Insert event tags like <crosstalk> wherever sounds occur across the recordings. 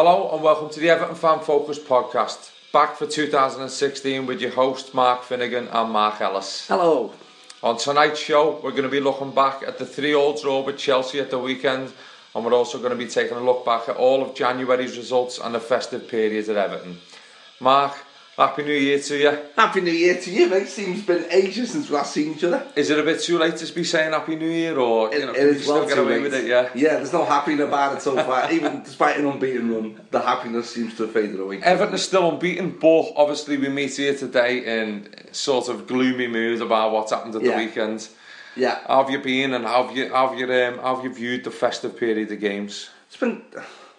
Hello and welcome to the Everton Fan Focus podcast. Back for 2016 with your host Mark Finnegan and Mark Ellis. Hello. On tonight's show, we're going to be looking back at the three all draw with Chelsea at the weekend, and we're also going to be taking a look back at all of January's results and the festive period at Everton. Mark, Happy New Year to you. Happy New Year to you, mate. Seems been ages since we last seen each other. Is it a bit too late to be saying Happy New Year, or you It- know, it is still well get away late. with it? Yeah. Yeah, there's no happiness about it so far. Even despite an unbeaten run, the happiness seems to have faded away. Everton is still unbeaten, but obviously we meet here today in sort of gloomy mood about what's happened at Yeah. the weekend. Yeah, How have you been, and how have you how have you um, how have you viewed the festive period of games? it's been,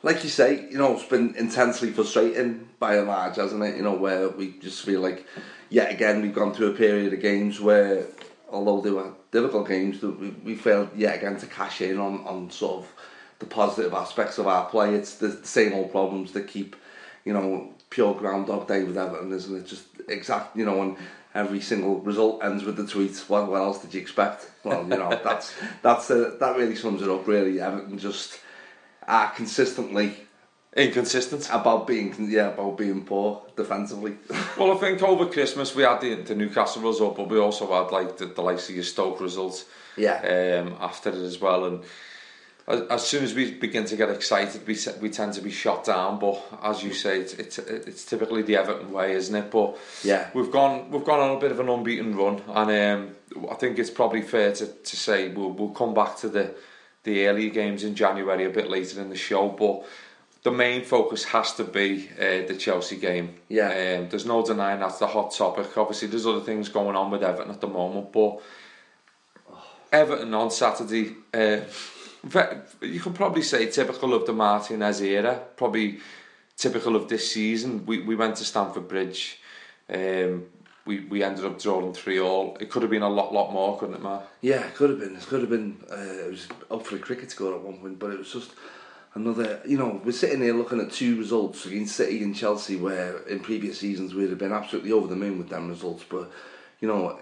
like you say, you know, it's been intensely frustrating by and large, hasn't it? You know, where we just feel like, yet again, we've gone through a period of games where, although they were difficult games, that we, we failed yet again to cash in on, on sort of the positive aspects of our play. It's the same old problems that keep, you know, pure Groundhog Day with Everton, isn't it? Just exact, you know, and every single result ends with the tweet. What, what else did you expect? Well, you know, <laughs> that's that's uh, that really sums it up. Really, Everton just are consistently Inconsistent. about being yeah about being poor defensively. <laughs> Well, I think over Christmas we had the, the Newcastle result, but we also had like the, the likes of your Stoke result yeah, um, after it as well. And as, as soon as we begin to get excited, we we tend to be shot down. But as you say, it's it's, it's typically the Everton way, isn't it? But Yeah. we've gone we've gone on a bit of an unbeaten run, and um, I think it's probably fair to, to say we'll we'll come back to the the earlier games in January a bit later in the show, but. The main focus has to be uh, the Chelsea game. Yeah. Um, there's no denying that's the hot topic. Obviously, there's other things going on with Everton at the moment, but Everton on Saturday, uh, you can probably say typical of the Martinez era, probably typical of this season. We we went to Stamford Bridge, um, we we ended up drawing three all. It could have been a lot lot more, couldn't it, Mark? yeah, it could have been. It could have been. Uh, it was up for a cricket score at one point, but it was just another. You know, we're sitting here looking at two results against City and Chelsea, where in previous seasons we'd have been absolutely over the moon with them results. But you know,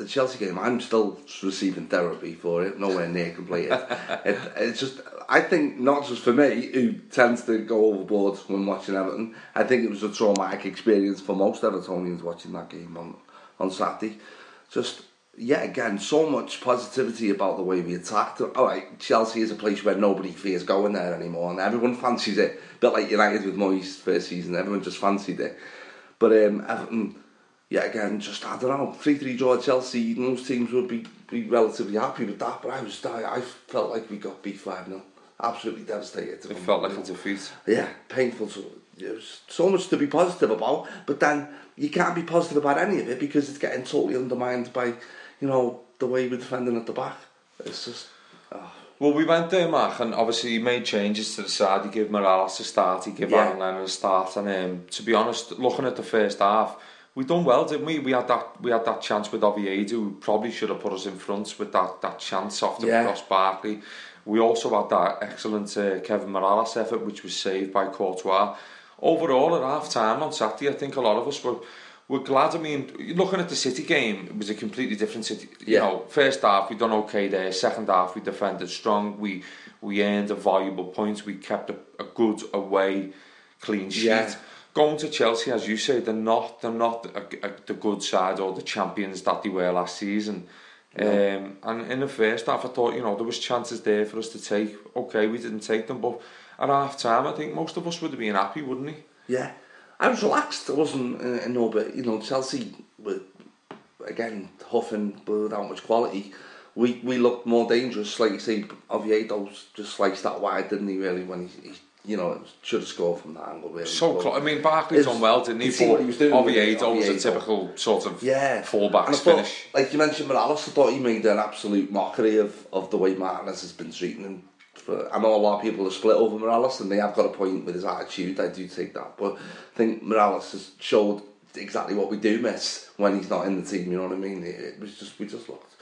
the Chelsea game, I'm still receiving therapy for it. Nowhere near completed. <laughs> it, it's just. I think not just for me, who tends to go overboard when watching Everton. I think it was a traumatic experience for most Evertonians watching that game on on Saturday. Just yet again, so much positivity about the way we attacked. All right, Chelsea is a place where nobody fears going there anymore, and everyone fancies it. A bit like United with Moyes' first season, everyone just fancied it. But um, Everton, yet again, just I don't know, three three draw at Chelsea. Most teams would be, be relatively happy with that, but I was I, I felt like we got beat five 0 Absolutely devastated. It felt like a defeat. Yeah, painful. To, there's so much to be positive about, but then you can't be positive about any of it because it's getting totally undermined by, you know, the way we're defending at the back. It's just. Oh. Well, we went there, Mark, and obviously he made changes to the side. He gave Mirallas a start, he gave Yeah. Aaron Lennon a start, and um, to be honest, looking at the first half, we done well, didn't we? We had that we had that chance with Oviedo, who probably should have put us in front with that that chance off the Yeah. cross Barkley. We also had that excellent uh, Kevin Mirallas effort, which was saved by Courtois. Overall, at half time on Saturday, I think a lot of us were were glad. I mean, looking at the City game, it was a completely different City. You Yeah. know, first half we done okay there. Second half we defended strong. We we earned a valuable point. We kept a, a good away clean sheet. Yeah. Going to Chelsea, as you say, they're not they're not a, a, the good side or the champions that they were last season. Um, and in the first half, I thought you know there was chances there for us to take. Okay, we didn't take them, but at half time, I think most of us would have been happy, wouldn't we? Yeah, I was relaxed. I wasn't uh, no, but you know Chelsea were again huffing but without much quality. We we looked more dangerous, like you say. Oviedo just sliced that wide, didn't he? Really, when he, he you know should have scored from that angle. Really, So But- close. I mean, Barkley's done well, didn't he? But what he was doing Oviedo was a typical sort of Yeah, fullbacks And I thought, finish. Like you mentioned, Mirallas, I thought he made an absolute mockery of, of the way Martinez has been treating him. For, I know a lot of people are split over Mirallas, and they have got a point with his attitude. I do take that, but I think Mirallas has showed exactly what we do miss when he's not in the team. You know what I mean? It, it was just we just looked.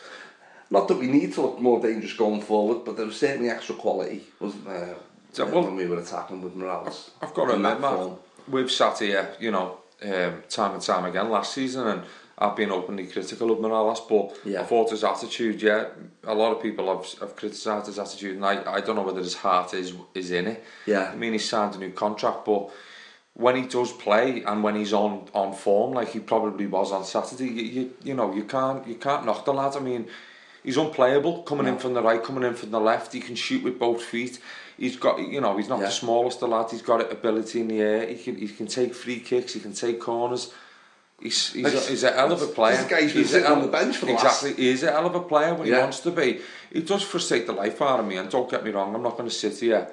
Not that we need to look more dangerous going forward, but there was certainly extra quality, wasn't there? So, uh, well- when we were attacking with Mirallas. I've got to admit, we've sat here, you know, um, time and time again last season, and I've been openly critical of Mirallas, but Yeah. I thought his attitude, yeah, a lot of people have, have criticised his attitude, and I, I don't know whether his heart is is in it. Yeah. I mean, he signed a new contract, but when he does play and when he's on, on form, like he probably was on Saturday, you, you, you know, you can't you can't knock the lad. I mean, he's unplayable coming in from the right, coming in from the left. He can shoot with both feet. He's got, you know, he's not Yeah. the smallest of lad. He's got ability in the air. He can he can take free kicks. He can take corners. He's he's, a, he's a hell of a player. This guy's been He's sitting a- on the bench for the exactly. last- He is a hell of a player when he wants to be. He does frustrate the life out of me. And don't get me wrong, I'm not going to sit here.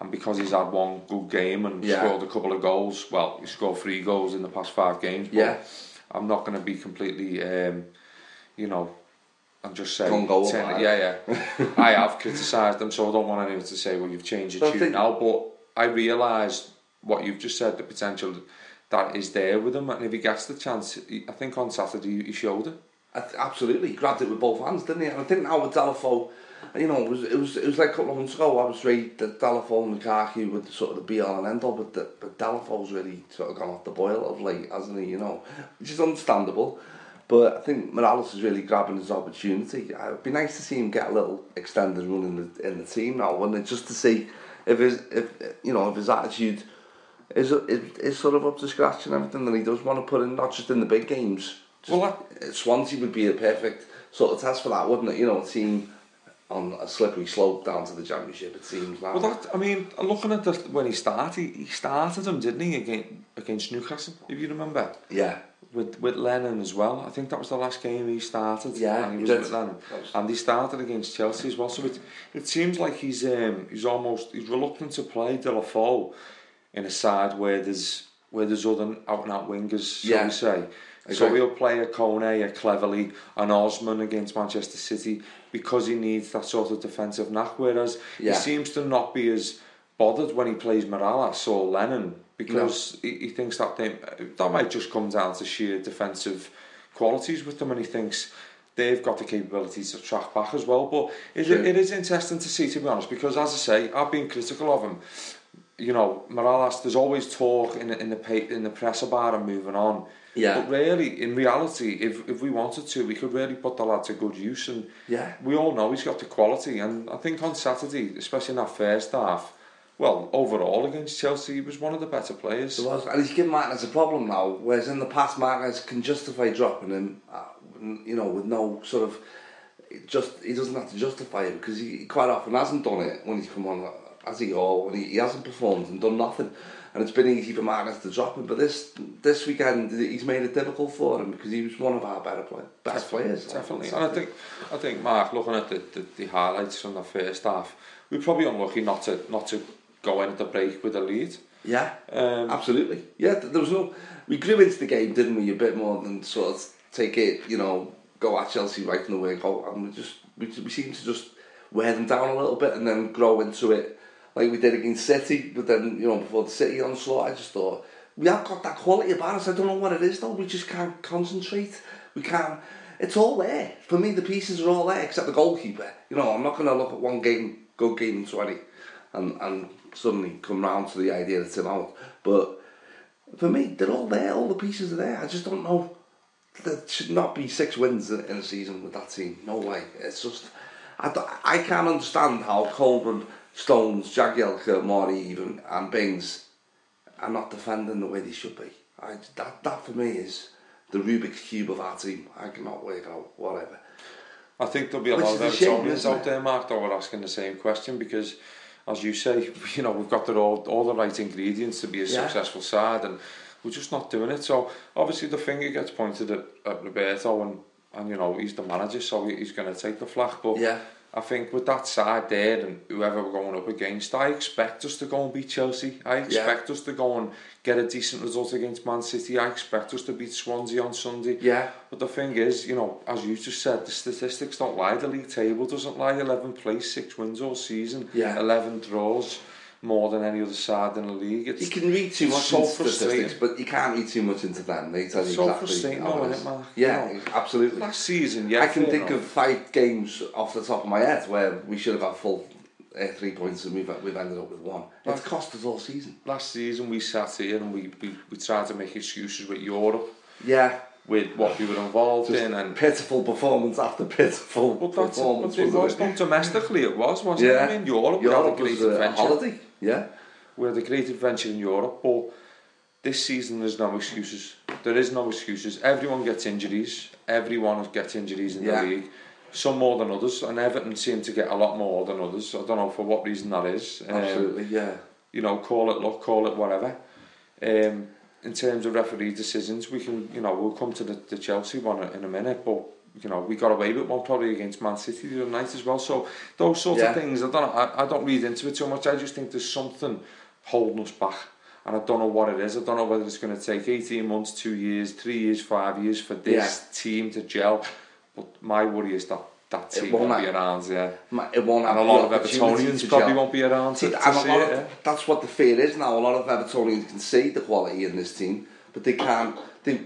And because he's had one good game and Yeah. scored a couple of goals, well, he scored three goals in the past five games. But Yeah. I'm not going to be completely, um, you know, I'm just saying. Gung-ho turn yeah, yeah. <laughs> I have criticised them, so I don't want anyone to say, well, you've changed your But tune now. But I realise what you've just said, the potential that is there with him. And if he gets the chance, I think on Saturday he showed it. I th- absolutely, he grabbed it with both hands, didn't he? And I think now with Deulofeu, you know, it was it was it was like a couple of months ago. I was right that Deulofeu and Lukaku were the sort of the be all and end all, but the, but really sort of gone off the boil of late, hasn't he? You know, which is understandable. But I think Mirallas is really grabbing his opportunity. Uh, It'd be nice to see him get a little extended run in the in the team now, wouldn't it? Just to see if his if you know if his attitude is is, is sort of up to scratch and everything that he does want to put in, not just in the big games. Just, Well, Swansea would be a perfect sort of test for that, wouldn't it? You know, a team on a slippery slope down to the championship. It seems now. Well, that I mean, looking at the, when he started, he, he started them, didn't he, against, against Newcastle, if you remember, yeah, with with Lennon as well. I think that was the last game he started. Yeah, and he he was did. with Lennon, and he started against Chelsea as well. So it it seems like he's um, he's almost he's reluctant to play Deulofeu in a side where there's where there's other out and out wingers, shall Yeah. we say. So Agree. he'll play a Kone, a Cleverley, an Osman against Manchester City because he needs that sort of defensive knack. Whereas Yeah. he seems to not be as bothered when he plays Mirallas or Lennon because he, he thinks that they, that might just come down to sheer defensive qualities with them, and he thinks they've got the capabilities to track back as well. But it, True. it is interesting to see, to be honest, because as I say, I've been critical of him. You know, Mirallas. There's always talk in the, in the in the press about him moving on. Yeah. But really, in reality, if if we wanted to, we could really put the lad to good use. And Yeah. we all know he's got the quality. And I think on Saturday, especially in that first half, well, overall against Chelsea, he was one of the better players. There was, and he's given Martinez a problem now. Whereas in the past, Martinez can justify dropping him, uh, you know, with no sort of just he doesn't have to justify it because he, he quite often hasn't done it when he's come on, as he? Or when he, he hasn't performed and done nothing, and it's been easy for Martinez to drop him. But this this weekend, he's made it difficult for him because he was one of our better play, best players. Definitely, and I think I think Mark, looking at the, the, the highlights from the first half, we're probably unlucky not to not to going at the break with a lead. Yeah, um, absolutely. Yeah, there was no. We grew into the game, didn't we? A bit more than sort of take it, you know, go at Chelsea right from the word go, and we just we, we seemed to just wear them down a little bit and then grow into it like we did against City. But then you know before the City onslaught, I just thought we have got that quality about us. I don't know what it is though. We just can't concentrate. We can't. It's all there for me. The pieces are all there except the goalkeeper. You know, I'm not going to look at one game, good game, twenty. And and suddenly come round to the idea that Tim out. But for me, they're all there. All the pieces are there. I just don't know. There should not be six wins in a season with that team. No way. It's just I, I can't understand how Coleman, Stones, Jagielka, Mori even and Baines are not defending the way they should be. I, that that for me is the Rubik's cube of our team. I cannot work out whatever. I think there'll be a Which lot of Evertonians out there, Mark, that were asking the same question because, as you say, <laughs> you know, we've got the, all, all the right ingredients to be a yeah. successful side and we're just not doing it. So obviously the finger gets pointed at, at Roberto and, and you know, he's the manager, so he's going to take the flak. But yeah. I think with that side there and whoever we're going up against, I expect us to go and beat Chelsea. I expect us to go and get a decent result against Man City. I expect us to beat Swansea on Sunday. Yeah. But the thing is, you know, as you just said, the statistics don't lie. The league table doesn't lie. 11 place, six wins all season, Yeah. 11 draws, more than any other side in the league. It's, you can read too much so into statistics, but you can't read too much into them. They tell you so exactly. frustrating, though, isn't it, Mark? Yeah, you know, absolutely. Last season, yeah. I can think enough. of five games off the top of my head where we should have had full uh, three points and we've, we've ended up with one. It's cost us all season. Last season we sat here and we, we, we tried to make excuses with Europe. Yeah. With what we were involved Just in and pitiful performance after pitiful well, that's performance. It, it was, it was domestically it was, wasn't yeah. it? I mean Europe, Europe we had a great was a adventure. holiday. Yeah, We had a great adventure in Europe, but this season there's no excuses. There is no excuses. Everyone gets injuries. Everyone gets injuries in Yeah. the league. Some more than others, and Everton seem to get a lot more than others. I don't know for what reason that is. Um, absolutely. Yeah, you know, call it luck, call it whatever. Um, in terms of referee decisions, we can, you know, we'll come to the, the Chelsea one in a minute, but you know, we got away with one probably against Man City the other night as well. So those sort yeah. of things, I don't know, I, I don't read into it too much. I just think there's something holding us back. And I don't know what it is. I don't know whether it's going to take 18 months, two years, three years, five years for this yeah. team to gel. But my worry is that that team won't, won't be around, yeah. It won't and a lot of Evertonians probably won't be around see, to, to see it, of, yeah. That's what the fear is now. A lot of Evertonians can see the quality in this team, but they can't... They,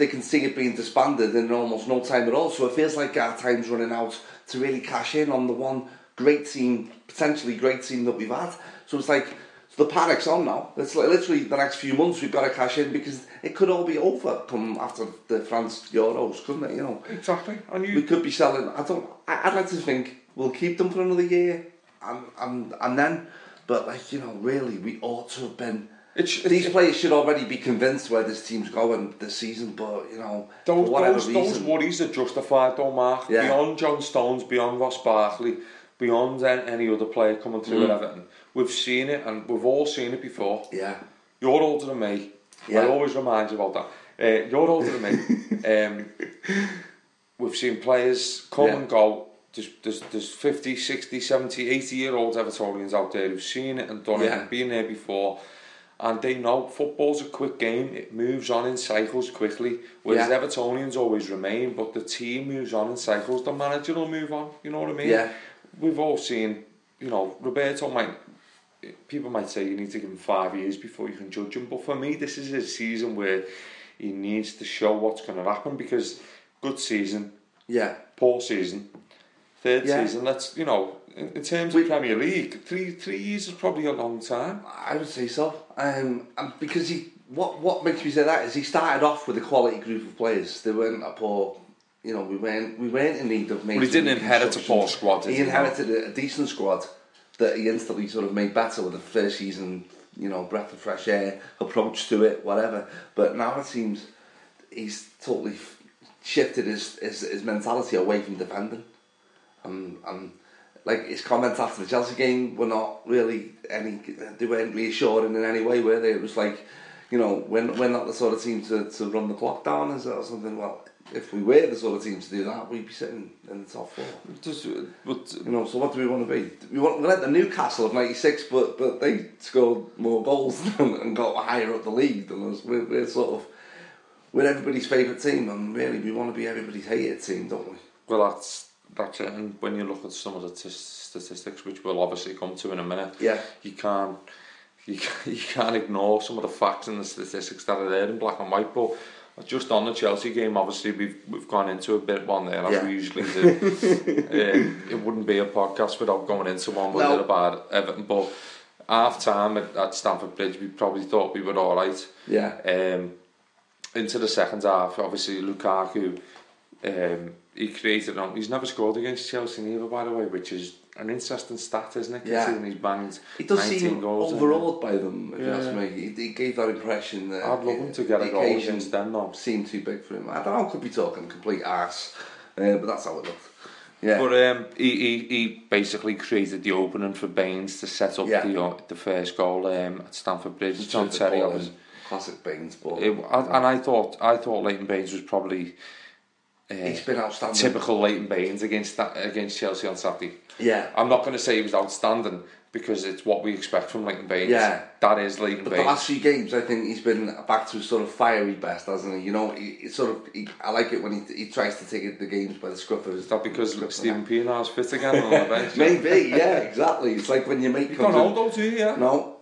they can see it being disbanded in almost no time at all. So it feels like our time's running out to really cash in on the one great team, potentially great team that we've had. So it's like so the panic's on now. It's like literally the next few months we've got to cash in because it could all be over come after the France Euros, couldn't it? You know Exactly. And you we could be selling. I don't. I, I'd like to think we'll keep them for another year, and and and then. But like you know, really, we ought to have been. It's- these it's- players should already be convinced where this team's going this season. But you know, Those, for whatever those, those worries are justified though, Mark. Yeah. Beyond John Stones, beyond Ross Barkley, beyond any other player coming through Mm. at Everton. We've seen it and we've all seen it before. yeah, You're older than me. Yeah. I always remind you about that. Uh, you're older than me. <laughs> Um, we've seen players come Yeah. and go. There's, there's, there's 50, 60, 70, 80 year old Evertonians out there who've seen it and done it and been there before. And they know football's a quick game, it moves on in cycles quickly. Whereas Yeah. Evertonians always remain, but the team moves on in cycles, the manager will move on, you know what I mean? Yeah. We've all seen, you know, Roberto might people might say you need to give him five years before you can judge him. But for me, this is a season where he needs to show what's going to happen because good season, yeah, poor season, third Yeah. season. Let's you know, in, in terms We- of Premier League, three three years is probably a long time. I would say so. Um, because he, what what makes me say that is he started off with a quality group of players. They weren't a poor. You know, we weren't we weren't in need of. he didn't inherit a poor squad, He he? inherited a, a decent squad that he instantly sort of made better with the first season. You know, breath of fresh air, approach to it, whatever. But now it seems he's totally shifted his, his his mentality away from defending, and and like his comments after the Chelsea game were not really any they weren't reassuring in any way, were they? It was like you know, we're, we're not the sort of team to, to run the clock down is it, or something. Well, if we were the sort of team to do that, we'd be sitting in the top four. Just, uh, but You know, so what do we want to be? We want we're like the Newcastle of '96, but but they scored more goals <laughs> and, and got higher up the league than us. We're, we're sort of we're everybody's favourite team, and really we want to be everybody's hated team, don't we? well, that's that's it. And when you look at some of the t- statistics, which we'll obviously come to in a minute, Yeah. you can't <laughs> you can't, you can't ignore some of the facts and the statistics that are there in black and white. But just on the Chelsea game, obviously we've we've gone into a bit one there as Yeah. we usually do. um, <laughs> it wouldn't be a podcast without going into one with No. about Everton. But half time at, at Stamford Bridge, we probably thought we were all right. Yeah. Um, into the second half, obviously Lukaku, um, he created on. He's never scored against Chelsea either, by the way, which is an interesting stat, isn't it? Yeah. Considering he's banged He does 19 seem goals. in- overawed by them, if you ask me. He, he gave that impression that I'd love him to get a the goal occasion against them now. Seemed too big for him. I don't know, could be talking complete ass, uh, but that's how it looked. Yeah. But um, he, he, he basically created the opening for Baines to set up Yeah. the uh, the first goal um, at Stamford Bridge. Just John took Terry, ball obviously. in. Classic Baines ball. It, and and I thought I thought Leighton Baines was probably uh, He's been outstanding. typical Leighton Baines against that, against Chelsea on Saturday. Yeah. I'm not going to say he was outstanding because it's what we expect from Leighton Baines. Yeah. that is Leighton But the last few games, I think he's been back to his sort of fiery best, hasn't he? You know, he, he sort of. He, I like it when he, he tries to take it, the games by the scruff of his. Is that because Steven Pienaar's fit again on the bench? Maybe, yeah, exactly. It's like when your mate You don't know though, do you? Yeah. No,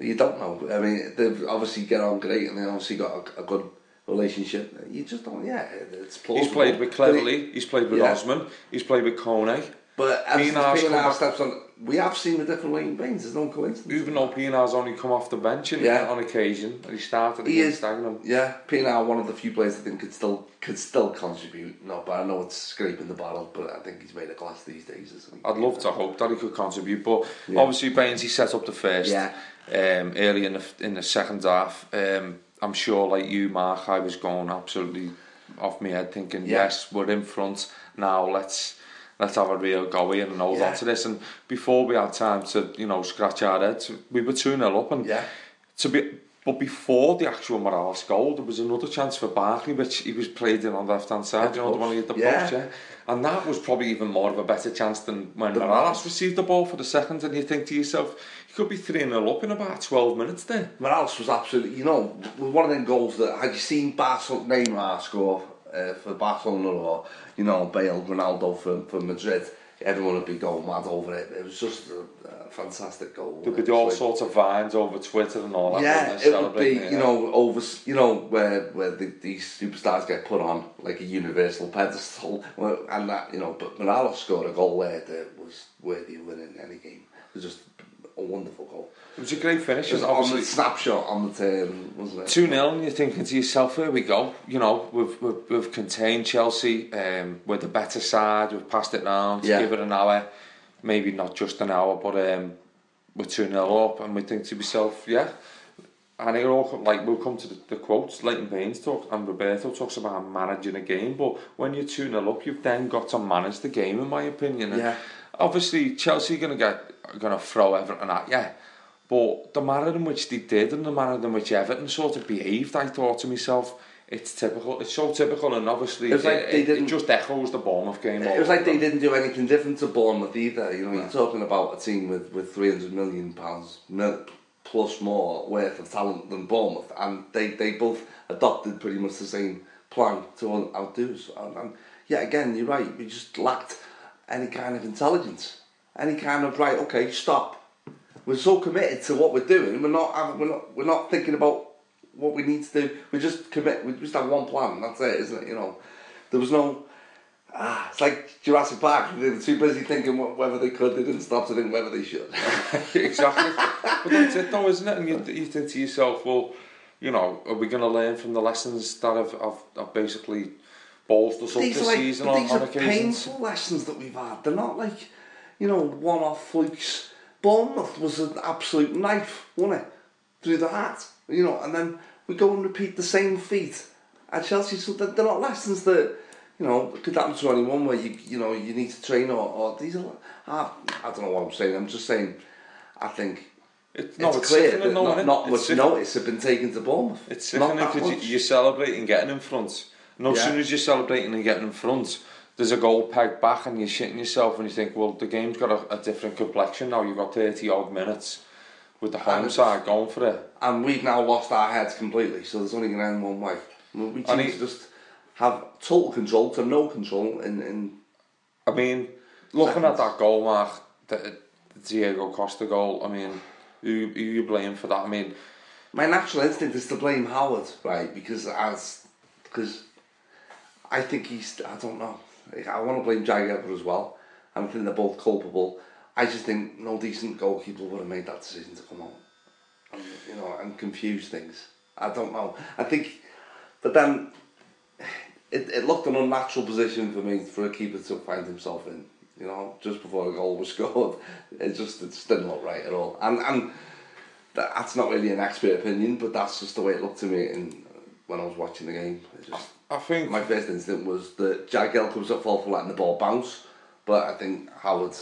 you don't know. I mean, they've obviously get on great, and they obviously got a, a good relationship. You just don't. Yeah, it's plausible. He's played with But he- Cleverley, he's played with Yeah. Osman, he's played with Kone. But as come steps on, we have seen the different Leighton Baines. There's no coincidence. Even though Pienaar's only come off the bench in, Yeah. on occasion, and he started He against is, Dagenham. yeah. Pienaar, one of the few players I think could still could still contribute. No, but I know it's scraping the barrel, but I think he's made a glass these days. I'd love to hope that he could contribute, but Yeah. obviously Baines he set up the first Yeah. um, early in the in the second half. Um, I'm sure, like you, Mark, I was going absolutely off my head, thinking, Yeah. yes, we're in front now. Let's let's have a real go in and hold Yeah. on to this. And before we had time to, you know, scratch our heads, we were two 0 up, and Yeah. to be. But before the actual Mirallas goal, there was another chance for Barkley, which he was played in on the left hand side. You know, the one he hit the post. post, Yeah. yeah. And that was probably even more of a better chance than when The- Mirallas received the ball for the second, and you think to yourself, you could be 3 0 up in about 12 minutes there. Mirallas was absolutely, you know, was one of them goals that had you seen Barcelona Neymar score uh, for Barcelona or you know Bale, Ronaldo for for Madrid, everyone would be going mad over it. It was just a, a fantastic goal. There'd be all sorts of vines over Twitter and all that. Yeah, it would be, you yeah. know, over, you know, where where the, these superstars get put on like a universal pedestal, and that, you know, but Mirallas scored a goal there that was worthy of winning any game. It was just a wonderful goal. It was a great finish, It was on the obviously. snapshot on the turn, wasn't it? 2 0, and you're thinking to yourself, here we go. You know, we've, we've, we've contained Chelsea, um, we're the better side, we've passed it round, Yeah. give it an hour, maybe not just an hour, but um, we're 2 0 up, and we think to yourself, yeah. And it all like we'll come to the, the quotes. Leighton Baines talks and Roberto talks about managing a game, but when you're two 0 up, you've then got to manage the game, in my opinion. And Yeah. Obviously, Chelsea are gonna get are gonna throw everything at you, but the manner in which they did and the manner in which Everton sort of behaved, I thought to myself, it's typical. It's so typical, and obviously, It like it, they it- just echoes the Bournemouth game. It was like they didn't do anything different to Bournemouth either. You know, you're talking about a team with, with 300 million pounds plus more worth of talent than Bournemouth, and they, they both adopted pretty much the same plan to out- outdo us. And, and yeah, again, you're right. We just lacked any kind of intelligence, any kind of right. Okay, stop. We're so committed to what we're doing. We're not. having- We're not. We're not thinking about what we need to do. We just commit. We just have one plan. That's it, isn't it? You know, there was no. Ah, it's like Jurassic Park. They were too busy thinking wh- whether they could. They didn't stop to think whether they should. <laughs> exactly. but that's it, though, isn't it? And you, you think to yourself, well, you know, are we going to learn from the lessons that have, have, have basically ballsed us up this like season on, these on are occasions? painful lessons that we've had. They're not like, you know, one-off flukes. Bournemouth was an absolute knife, wasn't it? Through the heart, you know, and then we go and repeat the same feat at Chelsea. So they're, they're not lessons that, you know, could happen to anyone where you, you know, you need to train or, or these are. I, I don't know what I'm saying. I'm just saying. I think It, no, it's, it's clear that no, not, not much sickening. notice had been taken to Bournemouth. It's Not sickening that because you're celebrating getting in front. No Yeah. sooner as you're celebrating and getting in front, there's a goal pegged back and you're shitting yourself and you think, well, the game's got a, a different complexion now. You've got 30 odd minutes with the home And side going for it. and we've now lost our heads completely. So there's only going to end one way. We seem to just have total control to no control in, in I mean, looking at that goal, Mark, the, the Diego Costa goal, I mean, who, who you blame for that? I mean, My natural instinct is to blame Howard, right? Because as because I think he's I don't know. I want to blame Jagger as well. I think they're both culpable. I just think no decent goalkeeper would have made that decision to come on, and you know, and confuse things. I don't know. I think, but then it, it looked an unnatural position for me for a keeper to find himself in. You know, just before a goal was <laughs> scored, it just it just didn't look right at all. And and that's not really an expert opinion, but that's just the way it looked to me. In when I was watching the game, it just I think my first instinct was that Jagielka was at fault for letting the ball bounce, but I think Howard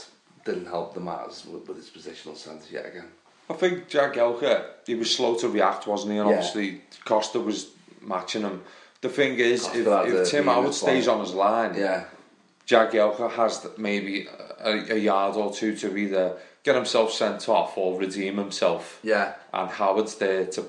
didn't help the matters with, with his positional sense yet again. I think Jagielka, he was slow to react, wasn't he? And Yeah. obviously Costa was matching him. The thing is, Costa if, if Tim Howard stays on his line, Yeah, Jagielka has maybe a, a yard or two to either get himself sent off or redeem himself. yeah. And Howard's there to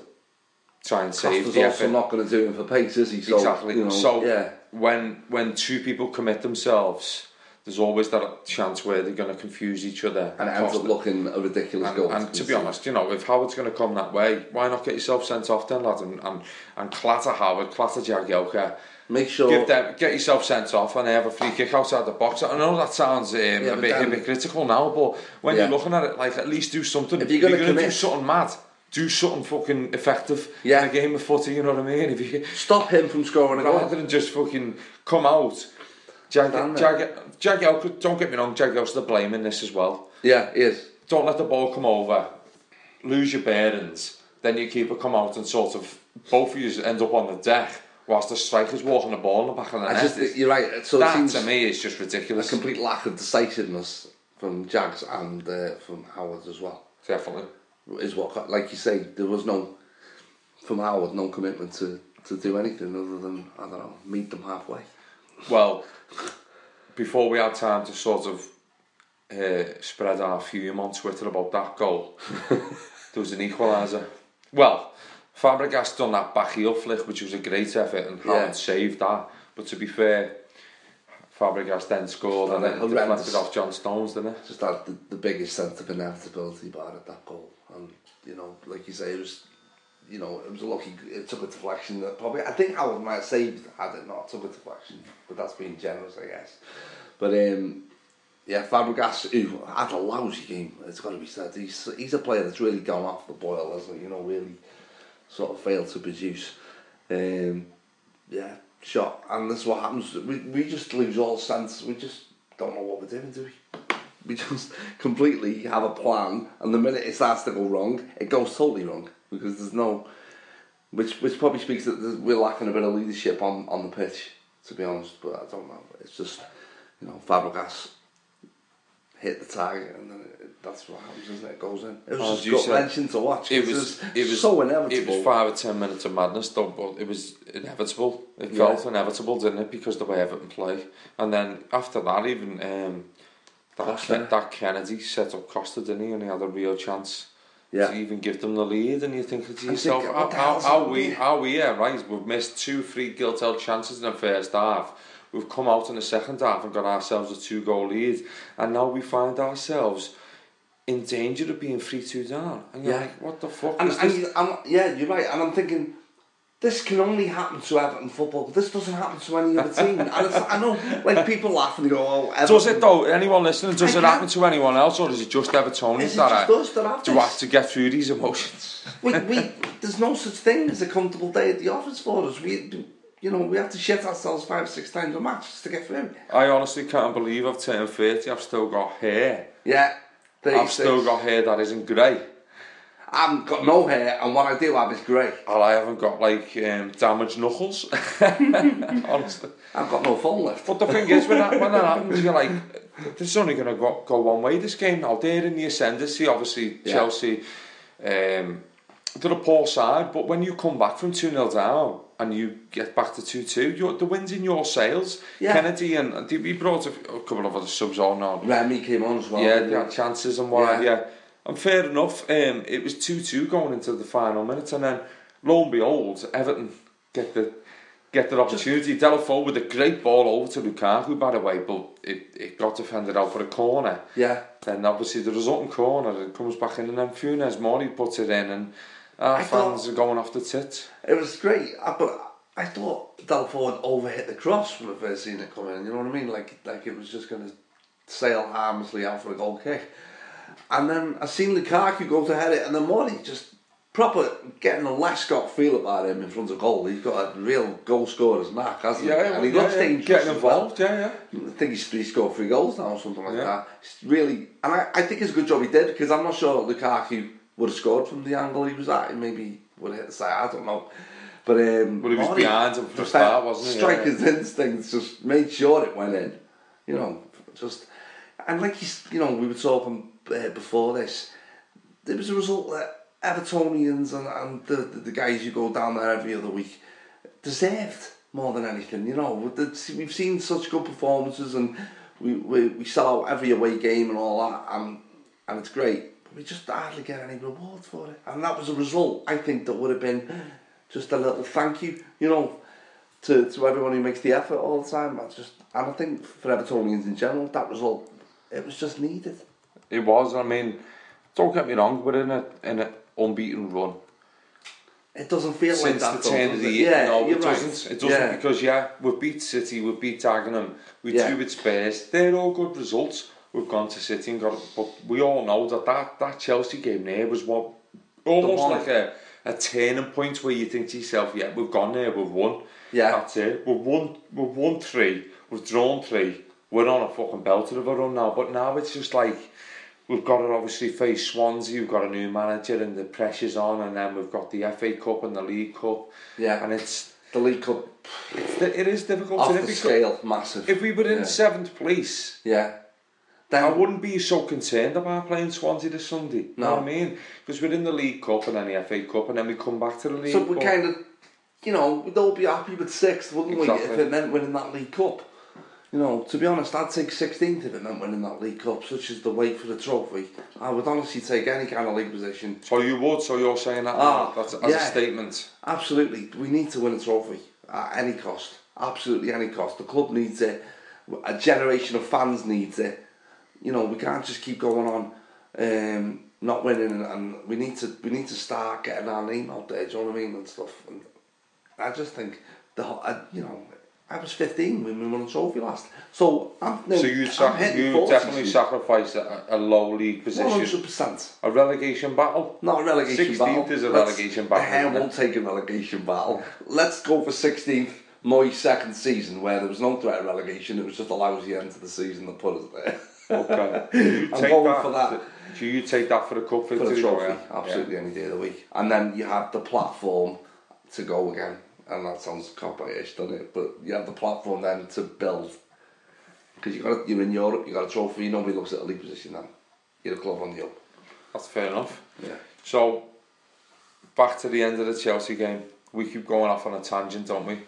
try and save Costa's the also effort. not going to do him for pace, is he? So, exactly. You know, so yeah, when when two people commit themselves, there's always that chance where they're going to confuse each other. and it ends up looking a ridiculous and, goal. and to be concede. honest, you know, if Howard's going to come that way, why not get yourself sent off then, lad, and, and, and clatter Howard, clatter Jagielka, make sure give them, get yourself sent off and they have a free kick outside the box. I know that sounds um, a bit hypocritical now, but when Yeah. you're looking at it, like at least do something. If you're gonna do something mad, do something fucking effective Yeah. in a game of footy. You know what I mean? <laughs> If you stop him from scoring a rather than just fucking come out. Jag, Stand Jag, don't get me wrong, Jagielka's to blame in this as well Yeah, he is. don't let the ball come over, lose your bearings, then your keeper come out and sort of both of you end up on the deck whilst the striker's walking the ball in the back of the I just you're right. So that to me is just ridiculous. a complete lack of decisiveness from Jags and uh, from Howard as well. Definitely. Is what, like you say, there was no from Howard, no commitment to to do anything other than I don't know, meet them halfway. Well, before we had time to sort of uh, spread our fume on Twitter about that goal, <laughs> there was an equaliser. Well, Fabregas done that back heel flick, which was a great effort, and Howard Yeah. saved that. But to be fair, Fabregas then scored and then deflected off John Stones, didn't it? Just had the, the biggest sense of inevitability about it, that goal. And you know, like you say, it was you know, it was a lucky it took a deflection that probably I think Howard might have saved had it not took a deflection. But that's being generous I guess. But um yeah, Fabregas who had a lousy game, it's gotta be said. He's he's a player that's really gone off the boil, hasn't he? You know, really sort of failed to produce. Um yeah, shot. And this is what happens. We we just lose all sense. We just don't know what we're doing, do we? <laughs> We just completely have a plan, and the minute it starts to go wrong, it goes totally wrong because there's no. Which which probably speaks that we're lacking a bit of leadership on, on the pitch, to be honest. But I don't know. It's just, you know, Fabregas hit the target, and then it, that's what happens, isn't it? It goes in. It was just wrenching to watch. It was, it was so inevitable. It was five or ten minutes of madness, though, but it was inevitable. It Yeah. felt inevitable, didn't it? Because the way Everton play, and then after that, even um, that Costa. that Kenedy set up Costa, didn't he? And he had a real chance Yeah. to even give them the lead. And you think to yourself, how, how, how we, here? how we, yeah, right? We've missed two, three gilt-held chances in the first half. We've come out in the second half and got ourselves a two-goal lead, and now we find ourselves in danger of being three-two down. And you're Yeah. like, what the fuck And, is and I'm, yeah, you're right. And I'm thinking, this can only happen to Everton football. This doesn't happen to any other team. and it's, I know, like people laugh and they go, "Oh, Everton." Does it though? Anyone listening? Does I it can't- happen to anyone else, or is it just Evertonians that just us that have do have to get through these emotions? we, we, there's no such thing as a comfortable day at the office for us. We, you know, we have to shit ourselves five, six times a match just to get through. I honestly can't believe I've turned thirty. I've still got hair. Yeah. I've still got hair that isn't grey. I've got no hair, and what I do have is grey. And I haven't got like um, damaged knuckles. <laughs> honestly. I've got no phone left. But the thing is, when that, when that happens, you're like, this is only going to go, go one way, this game now. They're in the ascendancy, obviously, Yeah. Chelsea, Um, they're a poor side, but when you come back from 2 0 down and you get back to 2 2, the wind's in your sails. Yeah. Kenedy and and we brought a, a couple of other subs on. on. Remy came on as well. yeah, they had chances and what have Yeah. And fair enough, um, it was 2 2 going into the final minutes, and then lo and behold, Everton get the get their opportunity. Deulofeu with a great ball over to Lukaku, by the way, but it, it got defended out for a corner. Yeah. Then obviously the resulting corner, it comes back in, and then Funes Mori puts it in, and our I fans are going off the tits. It was great, I- but I thought Deulofeu had overhit the cross when I first seen it come in. You know what I mean? Like like it was just going to sail harmlessly out for a goal kick. And then I seen Lukaku go to head it, and then Mori just proper getting a Lescott feel about him in front of goal. He's got a real goal scorer's knack, hasn't he? And he looks dangerous. getting as well. involved, yeah, yeah. I think he's, he scored three goals now or something like Yeah. that. It's really, and I, I think it's a good job he did because I'm not sure Lukaku would have scored from the angle he was at. He maybe would have hit the side. I don't know. But um, Well, he was behind him from the start, wasn't he? Striker's instincts just made sure it went in. You know, just and like he's, you know, we were talking uh, before this. There was a result that Evertonians and, and the, the the guys who go down there every other week deserved more than anything. You know, we've seen such good performances and we, we, we sell out every away game and all that, and and it's great. But we just hardly get any reward for it, and that was a result I think that would have been just a little thank you. You know. To, to everyone who makes the effort all the time, I just and I think for Evertonians in general, that result it was just needed. It was, I mean, don't get me wrong, we're in a in an unbeaten run. It doesn't feel like Since that. the though, turn of the year, Yeah, no, you're it right. doesn't. It doesn't Yeah. because yeah, we've beat City, we've beat Dagenham, we Yeah. drew with Spurs. They're all good results. We've gone to City and got, but we all know that that, that Chelsea game there was what almost one- like a, a turning point where you think to yourself, yeah, we've gone there, we've won. Yeah. that's it. We've won, we've won three, we've drawn three. We're on a fucking belter of a run now, but now it's just like we've got to obviously face Swansea, we've got a new manager and the pressure's on and then we've got the FA Cup and the League Cup. Yeah. And it's... The League Cup. It's, it is difficult. Off the scale, massive. If we were in yeah. seventh place... Yeah. Then, I wouldn't be so concerned about playing Swansea this Sunday. No. You know what I mean? Because we're in the League Cup and then the FA Cup and then we come back to the League so Cup. So we kind of, you know, we'd all be happy with sixth, wouldn't exactly. we, if it meant winning that League Cup. You know, to be honest, I'd take 16th if it meant winning that League Cup, such as the wait for the trophy. I would honestly take any kind of league position. So you would. So you're saying that Ah, that's as yeah. a statement. Absolutely, we need to win a trophy at any cost. Absolutely any cost. The club needs it. A generation of fans needs it. You know, we can't just keep going on um, not winning, and, and we need to we need to start getting our name out there. Do you know what I mean and stuff. And I just think the whole- you know. I was 15 when we won the trophy last. So I'm, no, So you'd, I'm you definitely sacrificed a, a low league position, 100%. a relegation battle. Not a relegation 16th battle. is a Let's- relegation battle, I won't take a relegation battle. Let's go for 16th. My second season where there was no threat of relegation. It was just a lousy end to the season that put us there. Okay. <laughs> You I'm take going that for that. Do you take that for the cup for victory? the trophy, Yeah. absolutely any day of the week. And then you have the platform to go again. And that sounds cop-ish, doesn't it? But you have the platform then to build. Because you got you're in Europe, you got a trophy. Nobody looks at a league position then. You're a club on the up. That's fair enough. Yeah. So, back to the end of the Chelsea game. We keep going off on a tangent, don't we?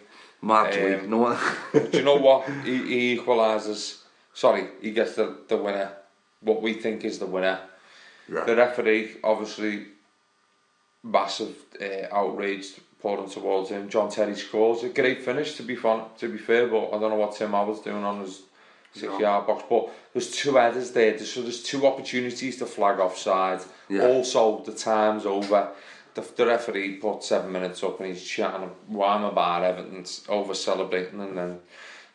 Mad Um. No one. <laughs> Do you know what? He, he equalises. Sorry, he gets the, the winner. What we think is the winner. Yeah. The referee, obviously, massive uh, outrage pouring towards him. John Terry scores a great finish. To be fun, to be fair, but I don't know what Tim Howard's doing on his six yard box. But there's two headers there, so there's two opportunities to flag offside. Yeah. Also, the time's over. The, the referee put seven minutes up and he's chatting wham about Everton's over celebrating and then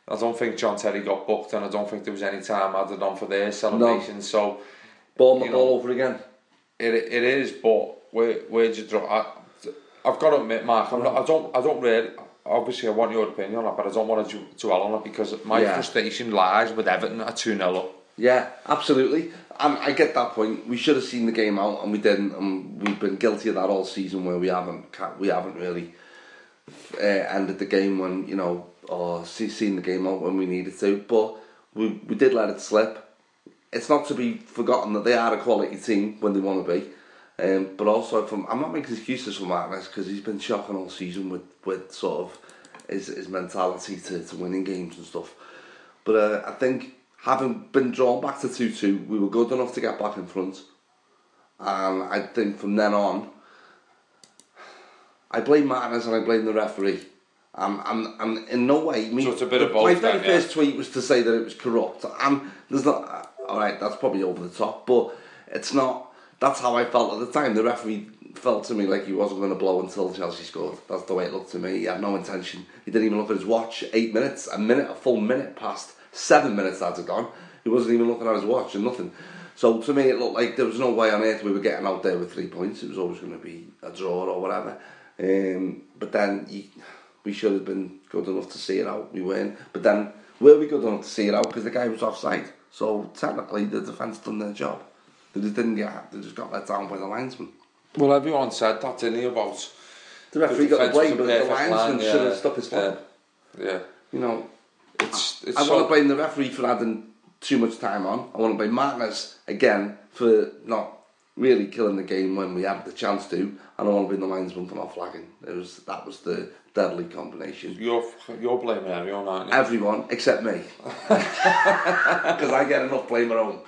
I don't think John Terry got booked and I don't think there was any time added on for their celebration. So Ball my you ball over again. it it is, but where where'd you draw? I, I've got to admit, Mark, I'm not, I don't I don't really. Obviously, I want your opinion on it, but I don't want to dwell on it because my Yeah. frustration lies with Everton at two 0 up. Yeah, absolutely. And I get that point. We should have seen the game out, and we didn't. And we've been guilty of that all season, where we haven't we haven't really uh, ended the game when you know, or see, seen the game out when we needed to. But we we did let it slip. It's not to be forgotten that they are a quality team when they want to be. Um, but also, from I'm not making excuses for Martinez because he's been shocking all season with, with sort of his, his mentality to, to winning games and stuff. But uh, I think having been drawn back to 2 2, we were good enough to get back in front. And I think from then on, I blame Martinez and I blame the referee. I'm, I'm, I'm in no way. Me, So it's a bit of My very then, yeah. first tweet was to say that it was corrupt. And there's not. All right, that's probably over the top, but it's not. That's how I felt at the time. The referee felt to me like he wasn't going to blow until Chelsea scored. That's the way it looked to me. He had no intention. He didn't even look at his watch. Eight minutes, a minute, a full minute passed. Seven minutes had gone. He wasn't even looking at his watch and nothing. So to me, it looked like there was no way on earth we were getting out there with three points. It was always going to be a draw or whatever. Um, but then we should have been good enough to see it out. We weren't. But then were we good enough to see it out because the guy was offside? So technically, the defence done their job. They just didn't get. They just got let down by the linesman. Well, everyone said that, didn't he, about The referee got the was blame, but the linesman line, should have stopped his foot. Yeah. yeah. You know, It's, it's I so, want to blame the referee for adding too much time on. I want to blame Martinez again for not really killing the game when we had the chance to, and I want to blame the linesman for not flagging. It was that was the deadly combination. You're, you're blaming everyone, aren't you? Everyone except me, <laughs> because I get enough blame at home.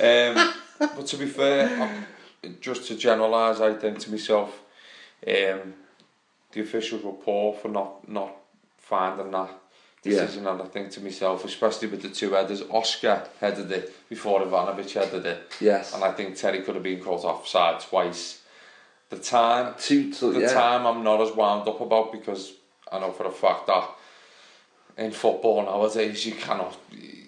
Um, but to be fair, I- just to generalise, I think to myself, um, the officials were poor for not not finding that Yeah. decision, and I think to myself, especially with the two headers, Oscar headed it before Ivanovic headed it, Yes, and I think Terry could have been caught offside twice. The time, two, so, the yeah. time, I'm not as wound up about because I know for a fact that in football nowadays you cannot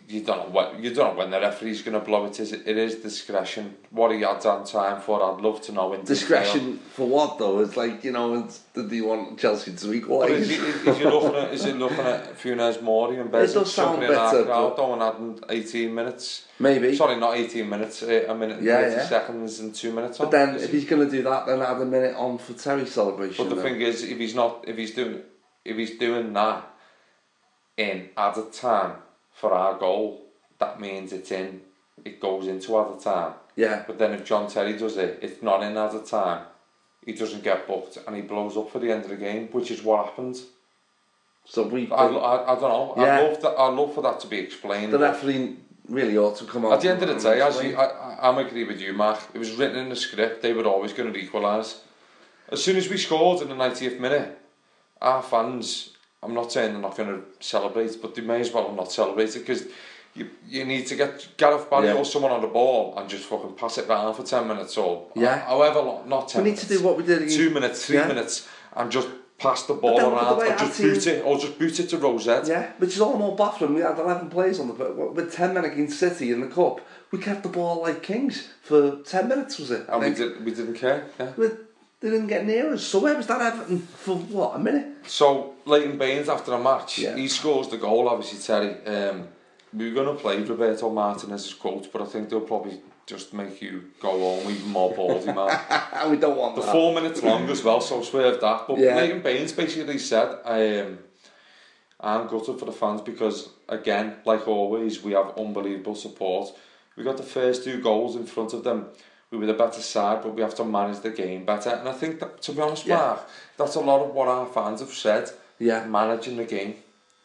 you don't know what you don't know when the referee's going to blow it is it is discretion what he had on time for I'd love to know in detail. Discretion for what though? It's like you know, it's, did he want Chelsea to but equalise? is, he, is, he looking at is he looking at Funes Mori and Bez does sound jumping in our better, crowd but- and adding 18 minutes Maybe. sorry not 18 minutes uh, a minute and Yeah, 30 yeah. seconds and 2 minutes But on. then, if he's going to do that, then add a minute on for Terry's celebration. But the then. thing is, if he's not, if he's doing, if he's doing that in added time for our goal, that means it's in, it goes into other time. yeah, But then if John Terry does it, it's not in other time. He doesn't get booked and he blows up for the end of the game, which is what happened. so we. I, I, I don't know. Yeah. I love that. I love for that to be explained. the referee really ought to come on. At the end of the day, as you, I, I, I'm agree with you, Mark. It was written in the script. They were always going to equalise. As soon as we scored in the 90th minute, our fans. I'm not saying they're not going to celebrate, but they may as well have not celebrated because you, you need to get Gareth Barry yeah. or someone on the ball and just fucking pass it round for 10 minutes or yeah. however long, not 10 we minutes. Need to do what we did. Two minutes, three yeah. minutes and just pass the ball then, around the or just team, boot it or just boot it to Rosette. Yeah, which is all more baffling. We had 11 players on the with 10 men against City in the cup. We kept the ball like kings for 10 minutes was it? And like, we, did, we didn't care. Yeah. With, they didn't get near us. So where was that Everton for what, a minute? So Leighton Baines after a match, Yeah. he scores the goal. Obviously, Terry. Um, we were going to play Roberto Martinez as coach, but I think they'll probably just make you go home even more baldy, man. And <laughs> we don't want the that. four minutes long as well, so swerve that. But Yeah. Leighton Baines basically said, um, "I'm gutted for the fans because again, like always, we have unbelievable support. We got the first two goals in front of them." We were the better side, but we have to manage the game better. And I think that, to be honest, Yeah. Mark, that's a lot of what our fans have said Yeah. managing the game.